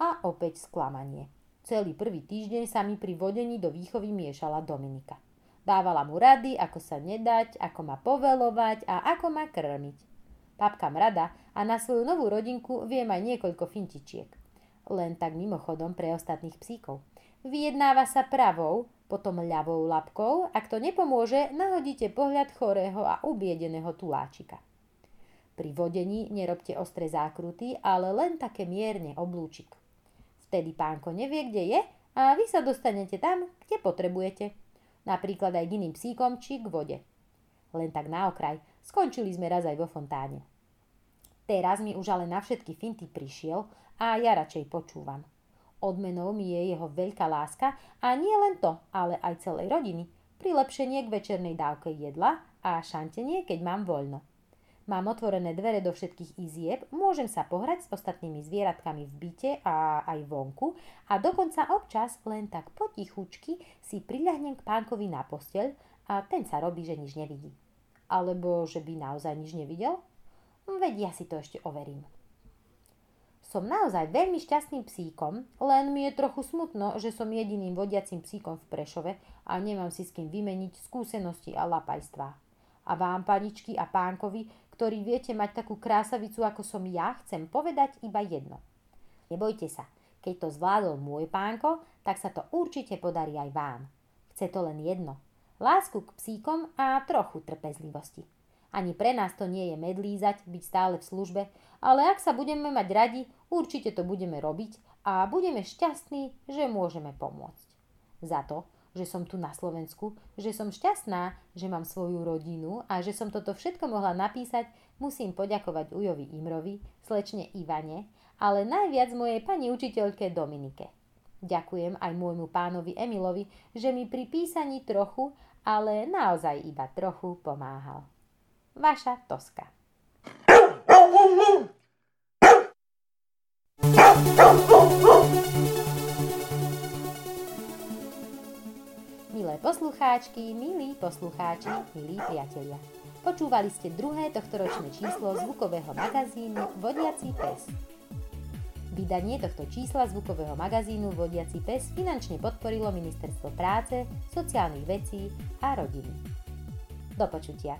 Speaker 1: A opäť sklamanie. Celý prvý týždeň sa mi pri vodení do výchovy miešala Dominika. Dávala mu rady, ako sa nedať, ako ma povelovať a ako ma krmiť. Papkám rada a na svoju novú rodinku viem aj niekoľko fintičiek. Len tak mimochodom pre ostatných psíkov. Vyjednáva sa pravou, potom ľavou labkou, ak to nepomôže, nahodíte pohľad chorého a ubiedeného tuláčika. Pri vodení nerobte ostré zákruty, ale len také mierne oblúčik. Vtedy pánko nevie, kde je a vy sa dostanete tam, kde potrebujete. Napríklad aj k iným psíkom či k vode. Len tak na okraj. Skončili sme raz aj vo fontáne. Teraz mi už ale na všetky finty prišiel a ja radšej počúvam. Odmenou mi je jeho veľká láska a nie len to, ale aj celej rodiny. Prilepšenie k večernej dávke jedla a šantenie, keď mám voľno. Mám otvorené dvere do všetkých izieb, môžem sa pohrať s ostatnými zvieratkami v byte a aj vonku a dokonca občas len tak potichučky si priľahnem k pánkovi na posteľ a ten sa robí, že nič nevidí. Alebo že by naozaj nič nevidel? Veď ja si to ešte overím. Som naozaj veľmi šťastným psíkom, len mi je trochu smutno, že som jediným vodiacim psíkom v Prešove a nemám si s kým vymeniť skúsenosti a lapajstvá. A vám, paničky a pánkovi, ktorí viete mať takú krásavicu ako som ja, chcem povedať iba jedno. Nebojte sa, keď to zvládol môj pánko, tak sa to určite podarí aj vám. Chce to len jedno – lásku k psíkom a trochu trpezlivosti. Ani pre nás to nie je medlízať, byť stále v službe, ale ak sa budeme mať radi, určite to budeme robiť a budeme šťastní, že môžeme pomôcť. Za to, že som tu na Slovensku, že som šťastná, že mám svoju rodinu a že som toto všetko mohla napísať, musím poďakovať Ujovi Imrovi, slečne Ivane, ale najviac mojej pani učiteľke Dominike. Ďakujem aj môjmu pánovi Emilovi, že mi pri písaní trochu, ale naozaj iba trochu pomáhal. Vaša Toska. Milé poslucháčky, milí poslucháči, milí priatelia. Počúvali ste druhé tohtoročné číslo zvukového magazínu Vodiaci pes. Vydanie tohto čísla zvukového magazínu Vodiaci pes finančne podporilo Ministerstvo práce, sociálnych vecí a rodiny. Do počutia.